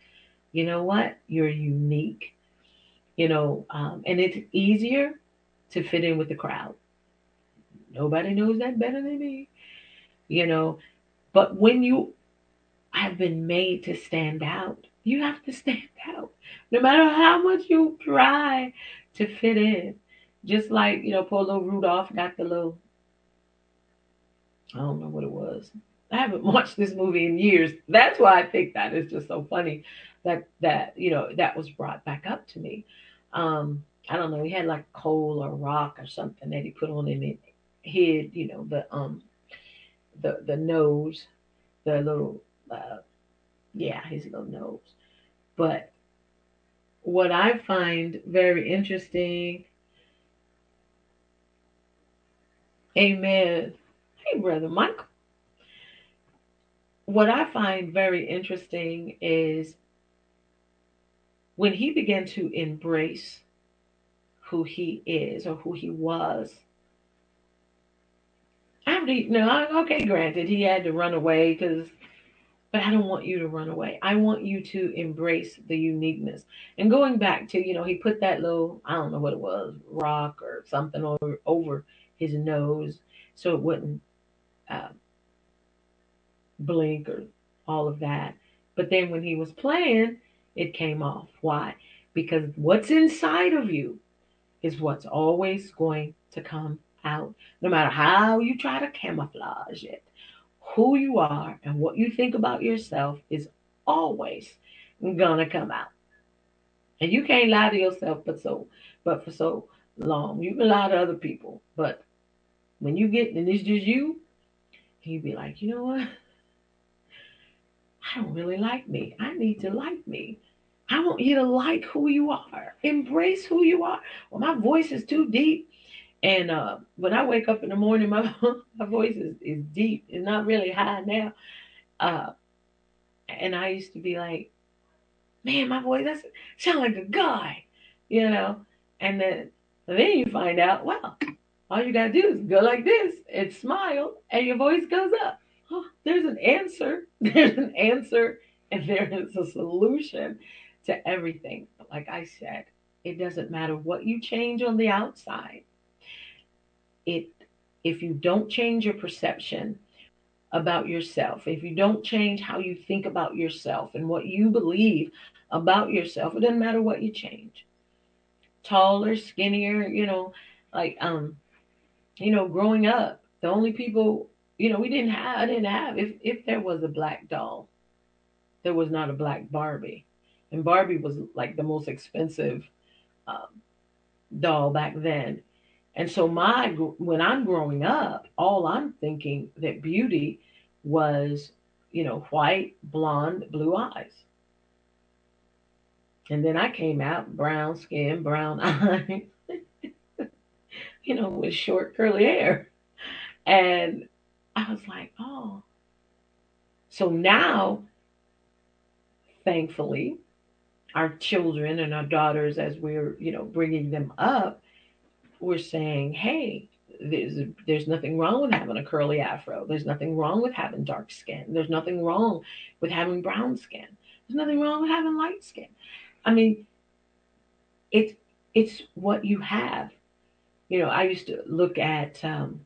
Speaker 1: you know what? You're unique. You know, um, and it's easier to fit in with the crowd. Nobody knows that better than me. You know, but when you I've been made to stand out. You have to stand out. No matter how much you try to fit in. Just like, you know, little Rudolph got the little I don't know what it was. I haven't watched this movie in years. That's why I think that is just so funny that that you know that was brought back up to me. Um, I don't know. He had like coal or rock or something that he put on him and hid, you know, the um the the nose, the little uh, yeah, his little nose. But what I find very interesting, Amen. Hey, brother Michael. What I find very interesting is when he began to embrace who he is or who he was. You know, okay, granted, he had to run away because, but I don't want you to run away. I want you to embrace the uniqueness. And going back to, you know, he put that little, I don't know what it was, rock or something over, over his nose so it wouldn't uh, blink or all of that. But then when he was playing, it came off. Why? Because what's inside of you is what's always going to come out, no matter how you try to camouflage it. Who you are and what you think about yourself is always gonna come out. And you can't lie to yourself but so but for so long. You can lie to other people, but when you get and it's just you, you be like, you know what? I don't really like me. I need to like me. I want you to like who you are. Embrace who you are. Well, my voice is too deep. And uh, when I wake up in the morning, my my voice is, is deep. It's not really high now. Uh, and I used to be like, man, my voice doesn't sound like a guy, you know. And then then you find out, well, all you gotta do is go like this and smile, and your voice goes up. Oh, there's an answer. There's an answer, and there is a solution to everything. But Like I said, it doesn't matter what you change on the outside. It if you don't change your perception about yourself, if you don't change how you think about yourself and what you believe about yourself, it doesn't matter what you change. Taller, skinnier, you know, like um, you know, growing up, the only people, you know, we didn't have I didn't have if if there was a black doll, there was not a black Barbie and Barbie was like the most expensive um, doll back then. And so my when I'm growing up, all I'm thinking that beauty was, you know, white, blonde, blue eyes. And then I came out brown skin, brown eyes, you know, with short curly hair. And I was like, oh. So now, thankfully, our children and our daughters as we're you know bringing them up we're saying hey there's there's nothing wrong with having a curly afro. There's nothing wrong with having dark skin. There's nothing wrong with having brown skin. There's nothing wrong with having light skin. I mean it's it's what you have. You know i used to look at um,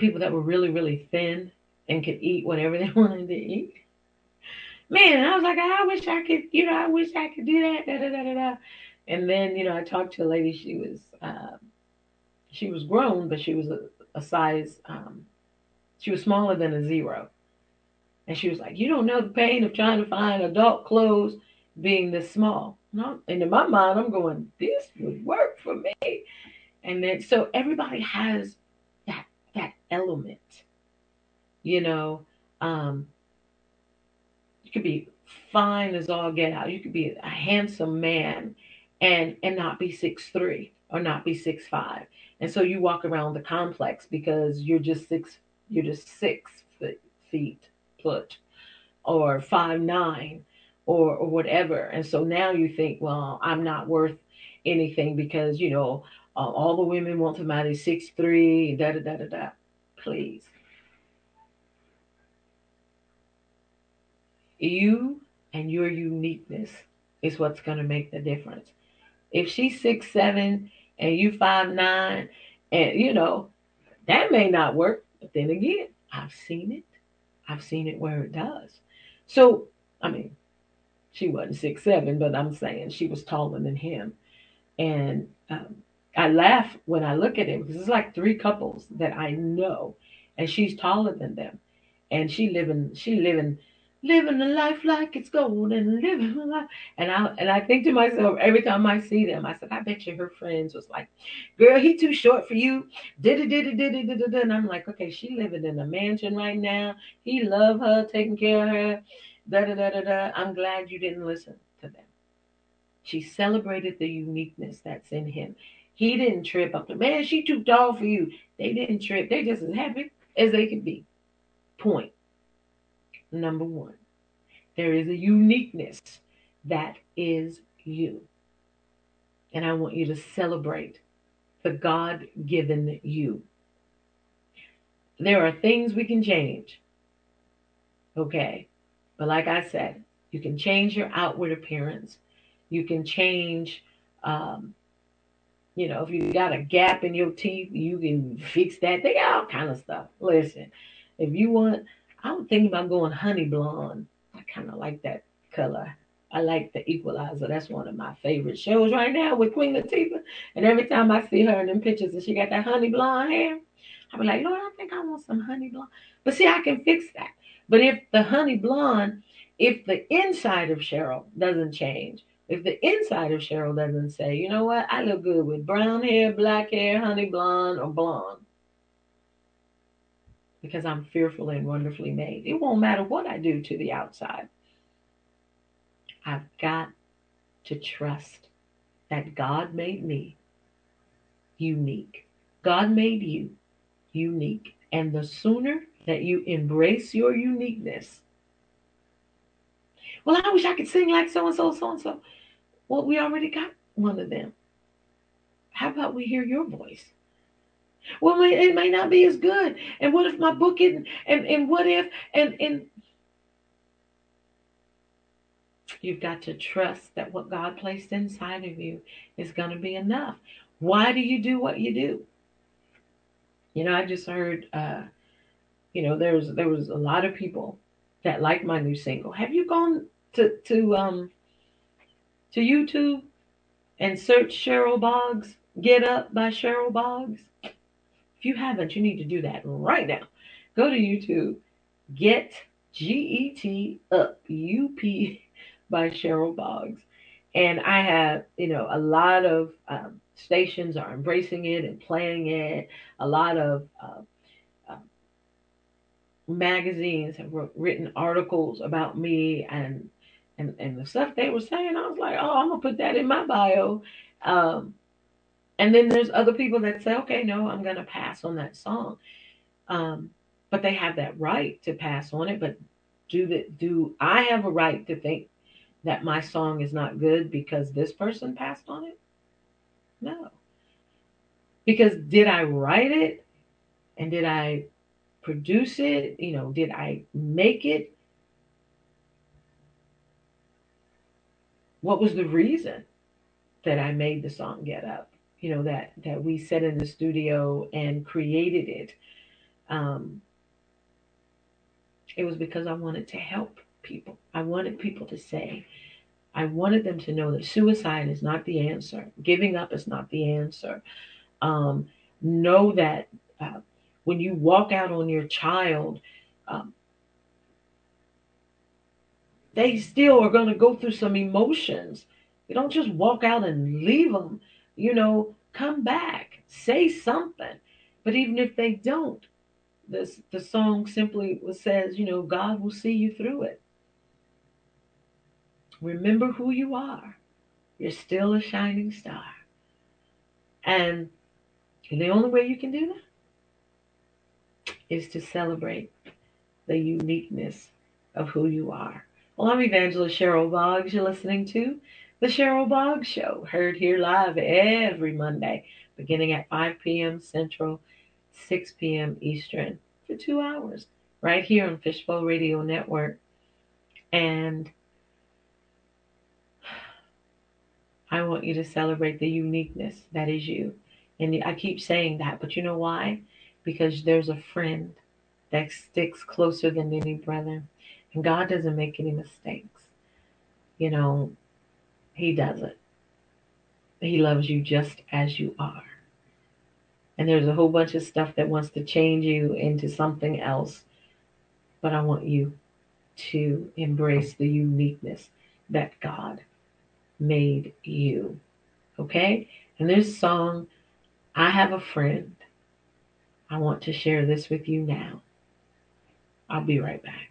Speaker 1: people that were really really thin and could eat whatever they wanted to eat man, I was like, I wish I could, you know, I wish I could do that, da da da da da. And then, you know, I talked to a lady. She was, uh, she was grown, but she was a, a size, um, she was smaller than a zero. And she was like, you don't know the pain of trying to find adult clothes being this small. And in my mind, I'm going, this would work for me. And then, so everybody has that element, you know. Um, you could be fine as all get out. You could be a handsome man and and not be six three or not be six five. And so you walk around the complex because you're just six you're just six feet put or five nine or or whatever. And so now you think, well, I'm not worth anything because you know uh, all the women want somebody six three da da da da da. Please you and your uniqueness is what's going to make the difference. If she's six seven and you five nine, and you know that may not work, but then again, I've seen it. I've seen it where it does. So, I mean, she wasn't six seven, but I'm saying she was taller than him. And um, I laugh when I look at him because it's like three couples that I know, and she's taller than them, and she living she living living a life like it's golden, living a life. And I and I think to myself every time I see them, I said, I bet you her friends was like, "Girl, he too short for you." Did it, did it, did it, did it. And I'm like, okay, she living in a mansion right now. He love her, taking care of her. Da da da da da. I'm glad you didn't listen to them. She celebrated the uniqueness that's in him. He didn't trip up. Man, she too tall for you. They didn't trip. They just as happy as they could be. Point number one. There is a uniqueness that is you. And I want you to celebrate the God given you. There are things we can change. Okay. But like I said, you can change your outward appearance. You can change, um, you know, if you got a gap in your teeth, you can fix that. They got all kind of stuff. Listen, if you want, I'm thinking about going honey blonde. I kind of like that color. I like the Equalizer. That's one of my favorite shows right now with Queen Latifah. And every time I see her in them pictures and she got that honey blonde hair, I be like, Lord, I think I want some honey blonde. But see, I can fix that. But if the honey blonde, if the inside of Cheryl doesn't change, if the inside of Cheryl doesn't say, you know what, I look good with brown hair, black hair, honey blonde, or blonde, because I'm fearfully and wonderfully made. It won't matter what I do to the outside. I've got to trust that God made me unique. God made you unique. And the sooner that you embrace your uniqueness, well, I wish I could sing like so and so, so and so. Well, we already got one of them. How about we hear your voice? Well, it may not be as good. And what if my book isn't? And, and what if? And, and you've got to trust that what God placed inside of you is going to be enough. Why do you do what you do? You know, I just heard, uh, you know, there's there was a lot of people that like my new single. Have you gone to to um to YouTube and search Cheryl Boggs "Get Up" by Cheryl Boggs? If you haven't, you need to do that right now. Go to YouTube, get G E T up U P by Cheryl Boggs. And I have, you know, a lot of um, stations are embracing it and playing it. A lot of uh, uh, magazines have wrote, written articles about me and and and the stuff they were saying. I was like, oh, I'm gonna put that in my bio. Um, and then there's other people that say, okay, no, I'm to pass on that song. Um, but they have that right to pass on it. But do that? Do I have a right to think that my song is not good because this person passed on it? No. Because did I write it and did I produce it? You know, did I make it? What was the reason that I made the song Get Up? you know that that we sat in the studio and created it um, it was because i wanted to help people. I wanted people to say i wanted them to know that suicide is not the answer. Giving up is not the answer. Um, know that uh, when you walk out on your child um, they still are going to go through some emotions you don't just walk out and leave them you know, come back, say something. But even if they don't, this the song simply says, you know, God will see you through it. Remember who you are. You're still a shining star. And the only way you can do that is to celebrate the uniqueness of who you are. Well, I'm Evangelist Cheryl Boggs. You're listening to the Cheryl Boggs Show, heard here live every Monday, beginning at 5 p.m. Central, 6 p.m. Eastern, for two hours, right here on Fishbowl Radio Network. And I want you to celebrate the uniqueness that is you. And I keep saying that, but you know why? Because there's a friend
Speaker 14: that sticks closer than any brother. And God doesn't make any mistakes. You know, He doesn't. He loves you just as you are. And there's a whole bunch of stuff that wants to change you into something else. But I want you to embrace the uniqueness that God made you. Okay? And this song, I Have a Friend, I want to share this with you now. I'll be right back.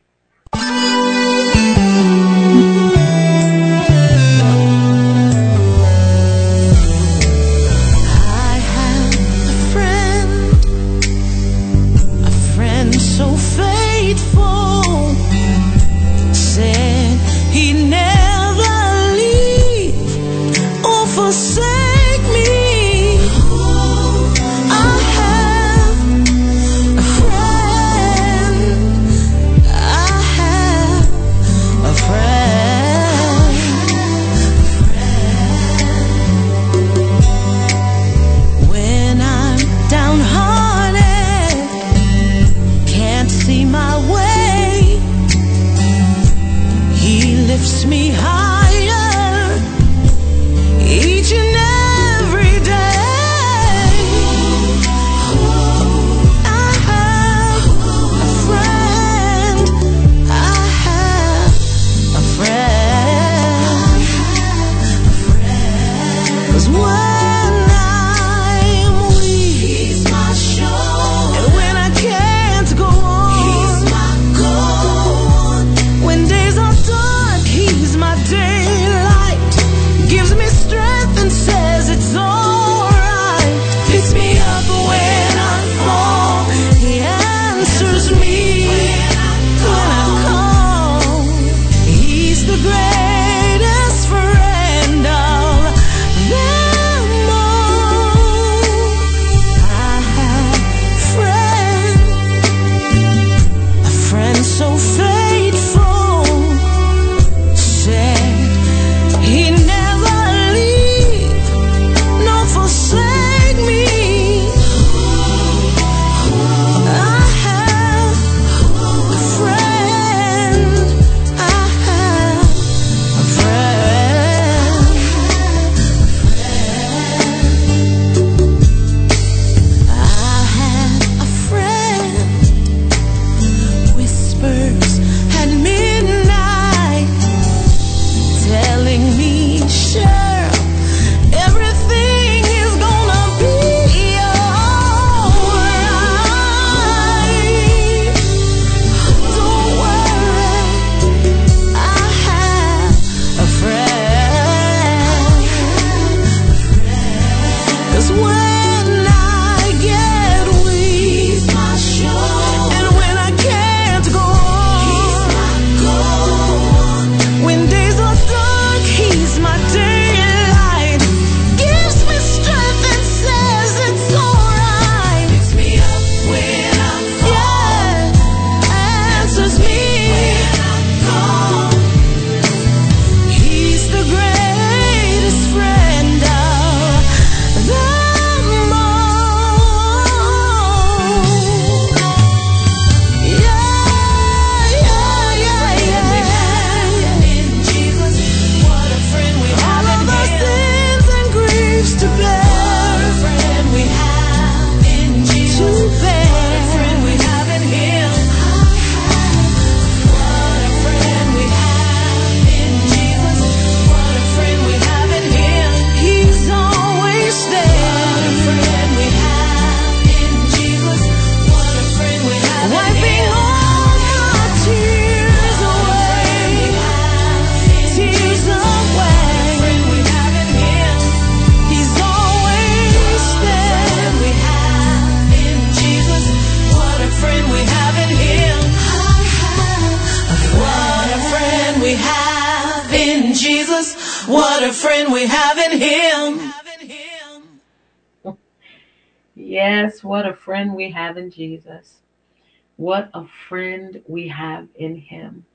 Speaker 1: A friend we have in him.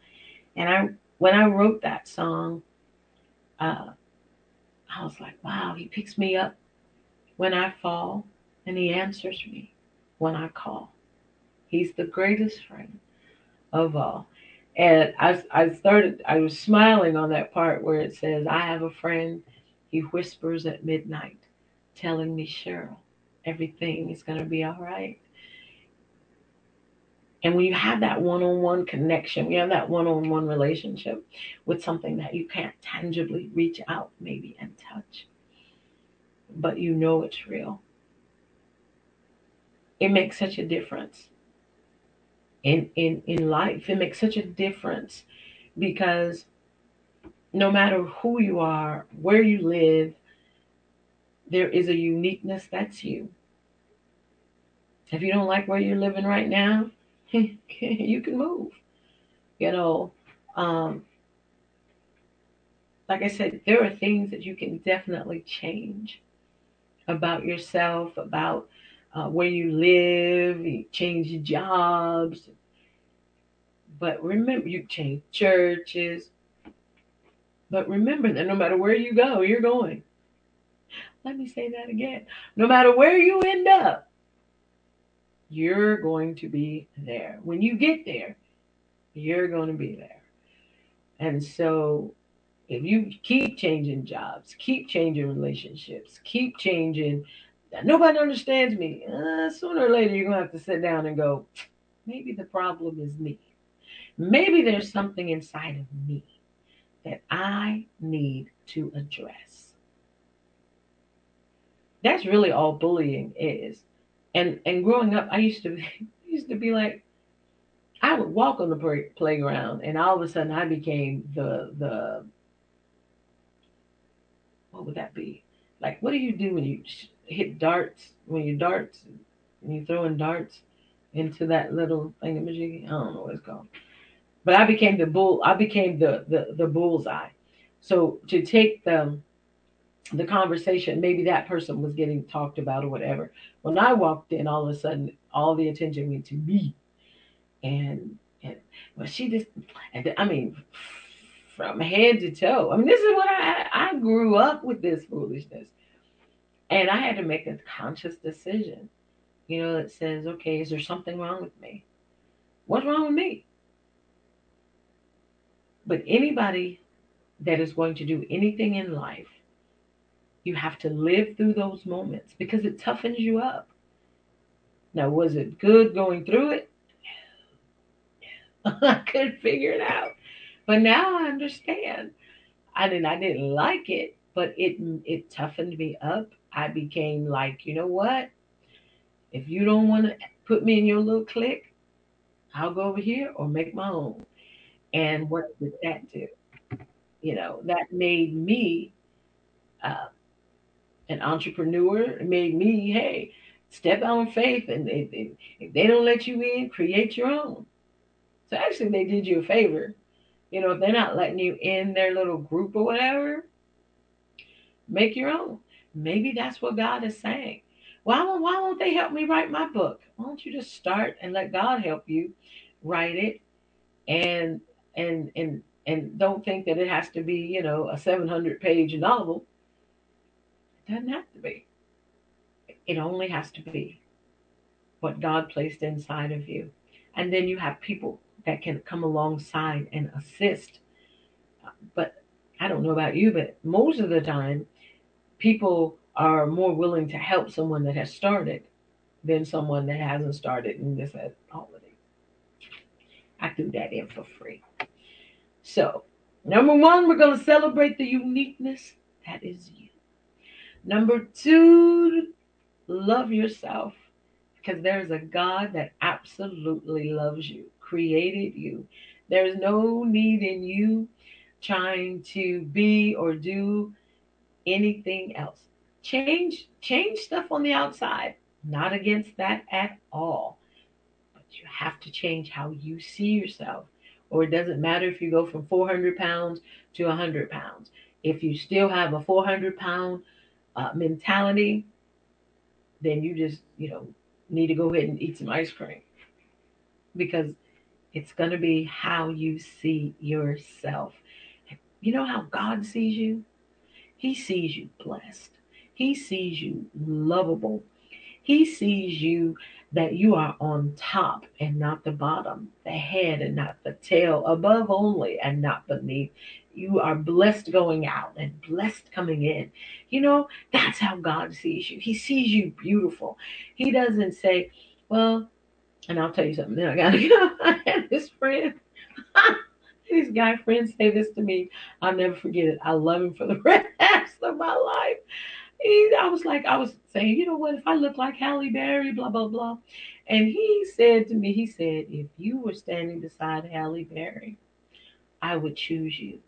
Speaker 14: And I when I wrote that song, uh, I was like, wow, he picks me up when I fall and he answers me when I call.
Speaker 1: He's the greatest friend of all. And I, I started, I was smiling on that part where it says, I have a friend, he whispers at midnight, telling me, Cheryl, everything is going to be all right. And when you have that one on one connection, you have that one on one relationship with something that you can't tangibly reach out, maybe, and touch, but you know it's real, it makes such a difference in, in, in life. It makes such a difference because no matter who you are, where you live, there is a uniqueness that's you. If you don't like where you're living right now, you can move. You know, um, like I said, there are things that you can definitely change about yourself, about uh, where you live, you change jobs. But remember, you change churches. But remember that no matter where you go, you're going. Let me say that again. No matter where you end up, you're going to be there. When you get there, you're going to be there. And so if you keep changing jobs, keep changing relationships, keep changing, nobody understands me. Uh, sooner or later, you're going to have to sit down and go, maybe the problem is me. Maybe there's something inside of me that I need to address. That's really all bullying is. And and growing up, I used to I used to be like, I would walk on the play, playground, and all of a sudden, I became the the what would that be? Like, what do you do when you hit darts? When you darts, when you throwing darts into that little thingamajiggy? I don't know what it's called. But I became the bull. I became the the the bullseye. So to take the the conversation, maybe that person was getting talked about or whatever. When I walked in, all of a sudden, all the attention went to me, and and well, she just, and I mean, from head to toe. I mean, this is what I I grew up with this foolishness, and I had to make a conscious decision. You know, that says, okay, is there something wrong with me? What's wrong with me? But anybody that is going to do anything in life you have to live through those moments because it toughens you up. Now, was it good going through it? I couldn't figure it out. But now I understand. I mean, I didn't like it, but it it toughened me up. I became like, you know what? If you don't want to put me in your little clique, I'll go over here or make my own. And what did that do? You know, that made me uh, an entrepreneur. It made me, hey, step out in faith, and if, if, they don't let you in, create your own. So actually, they did you a favor. You know, if they're not letting you in their little group or whatever, make your own. Maybe that's what God is saying. Why won't, why won't they help me write my book? Why don't you just start and let God help you write it, and and and and don't think that it has to be you know a 700 page novel doesn't have to be. It only has to be what God placed inside of you. And then you have people that can come alongside and assist. But I don't know about you, but most of the time, people are more willing to help someone that has started than someone that hasn't started and just said, oh, I threw that in for free. So, number one, we're going to celebrate the uniqueness that is you. Number two, love yourself because there's a God that absolutely loves you, created you. There's no need in you trying to be or do anything else. Change change stuff on the outside. Not against that at all. But you have to change how you see yourself. Or it doesn't matter if you go from 400 pounds to 100 pounds. If you still have a 400 pound uh, mentality, then you just, you know, need to go ahead and eat some ice cream because it's going to be how you see yourself. You know how God sees you? He sees you blessed. He sees you lovable. He sees you that you are on top and not the bottom, the head and not the tail, above only and not beneath. You are blessed going out and blessed coming in. You know, that's how God sees you. He sees you beautiful. He doesn't say, well, and I'll tell you something. Then I gotta go. I had this friend. These guy friends say this to me. I'll never forget it. I love him for the rest of my life. He, I was like, I was saying, you know what? If I look like Halle Berry, blah blah blah, and he said to me, he said, if you were standing beside Halle Berry, I would choose you.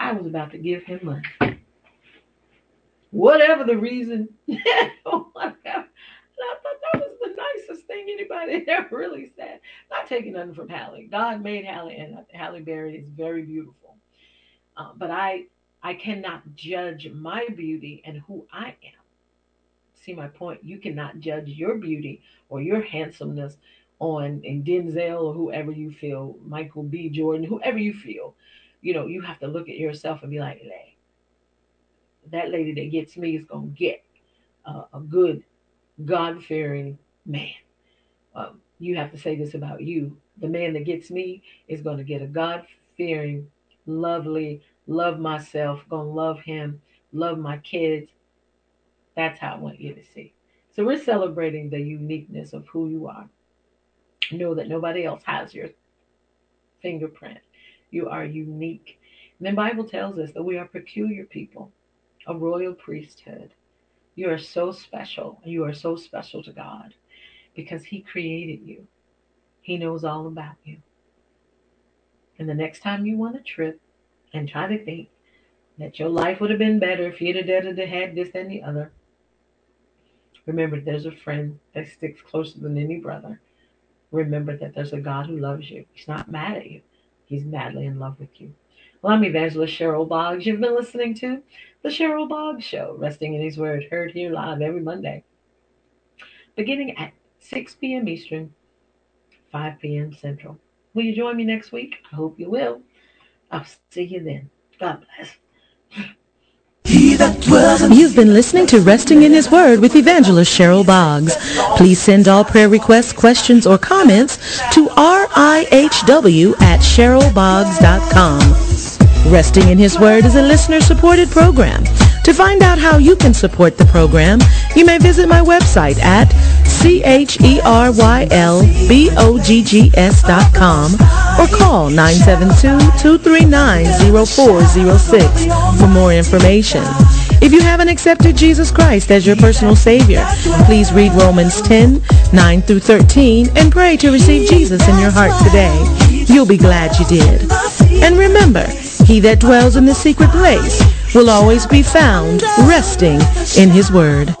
Speaker 1: I was about to give him money. Whatever the reason. oh my God. I thought that was the nicest thing anybody ever really said. Not taking nothing from Halle. God made Halle, and Halle Berry is very beautiful. Uh, but I, I cannot judge my beauty and who I am. See my point? You cannot judge your beauty or your handsomeness on Denzel or whoever you feel, Michael B. Jordan, whoever you feel. You know, you have to look at yourself and be like, hey, that lady that gets me is gonna get uh, a good God fearing man. Um, you have to say this about you. The man that gets me is going to get a God fearing, lovely, love myself, going to love him, love my kids. That's how I want you to see. So we're celebrating the uniqueness of who you are. Know that nobody else has your fingerprint. You are unique. And the Bible tells us that we are peculiar people, a royal priesthood. You are so special. You are so special to God because He created you. He knows all about you. And the next time you want a trip and try to think that your life would have been better if you'd have had this and the other, remember there's a friend that sticks closer than any brother. Remember that there's a God who loves you. He's not mad at you. He's madly in love with you. Well, I'm Evangelist Cheryl Boggs. You've been listening to The Cheryl Boggs Show, resting in His Word, heard here live every Monday, beginning at 6 p.m. Eastern, 5 p.m. Central. Will you join me next week? I hope you will. I'll see you then. God bless.
Speaker 8: You've been listening to Resting in His Word with Evangelist Cheryl Boggs. Please send all prayer requests, questions, or comments to rihw at cherylboggs.com. Resting in His Word is a listener-supported program. To find out how you can support the program, you may visit my website at C-H-E-R-Y-L-B-O-G-G-S dot com or call 972-239-0406 for more information. If you haven't accepted Jesus Christ as your personal Savior, please read Romans 10, 9 through 13 and pray to receive Jesus in your heart today. You'll be glad you did. And remember, he that dwells in the secret place will always be found resting in his word.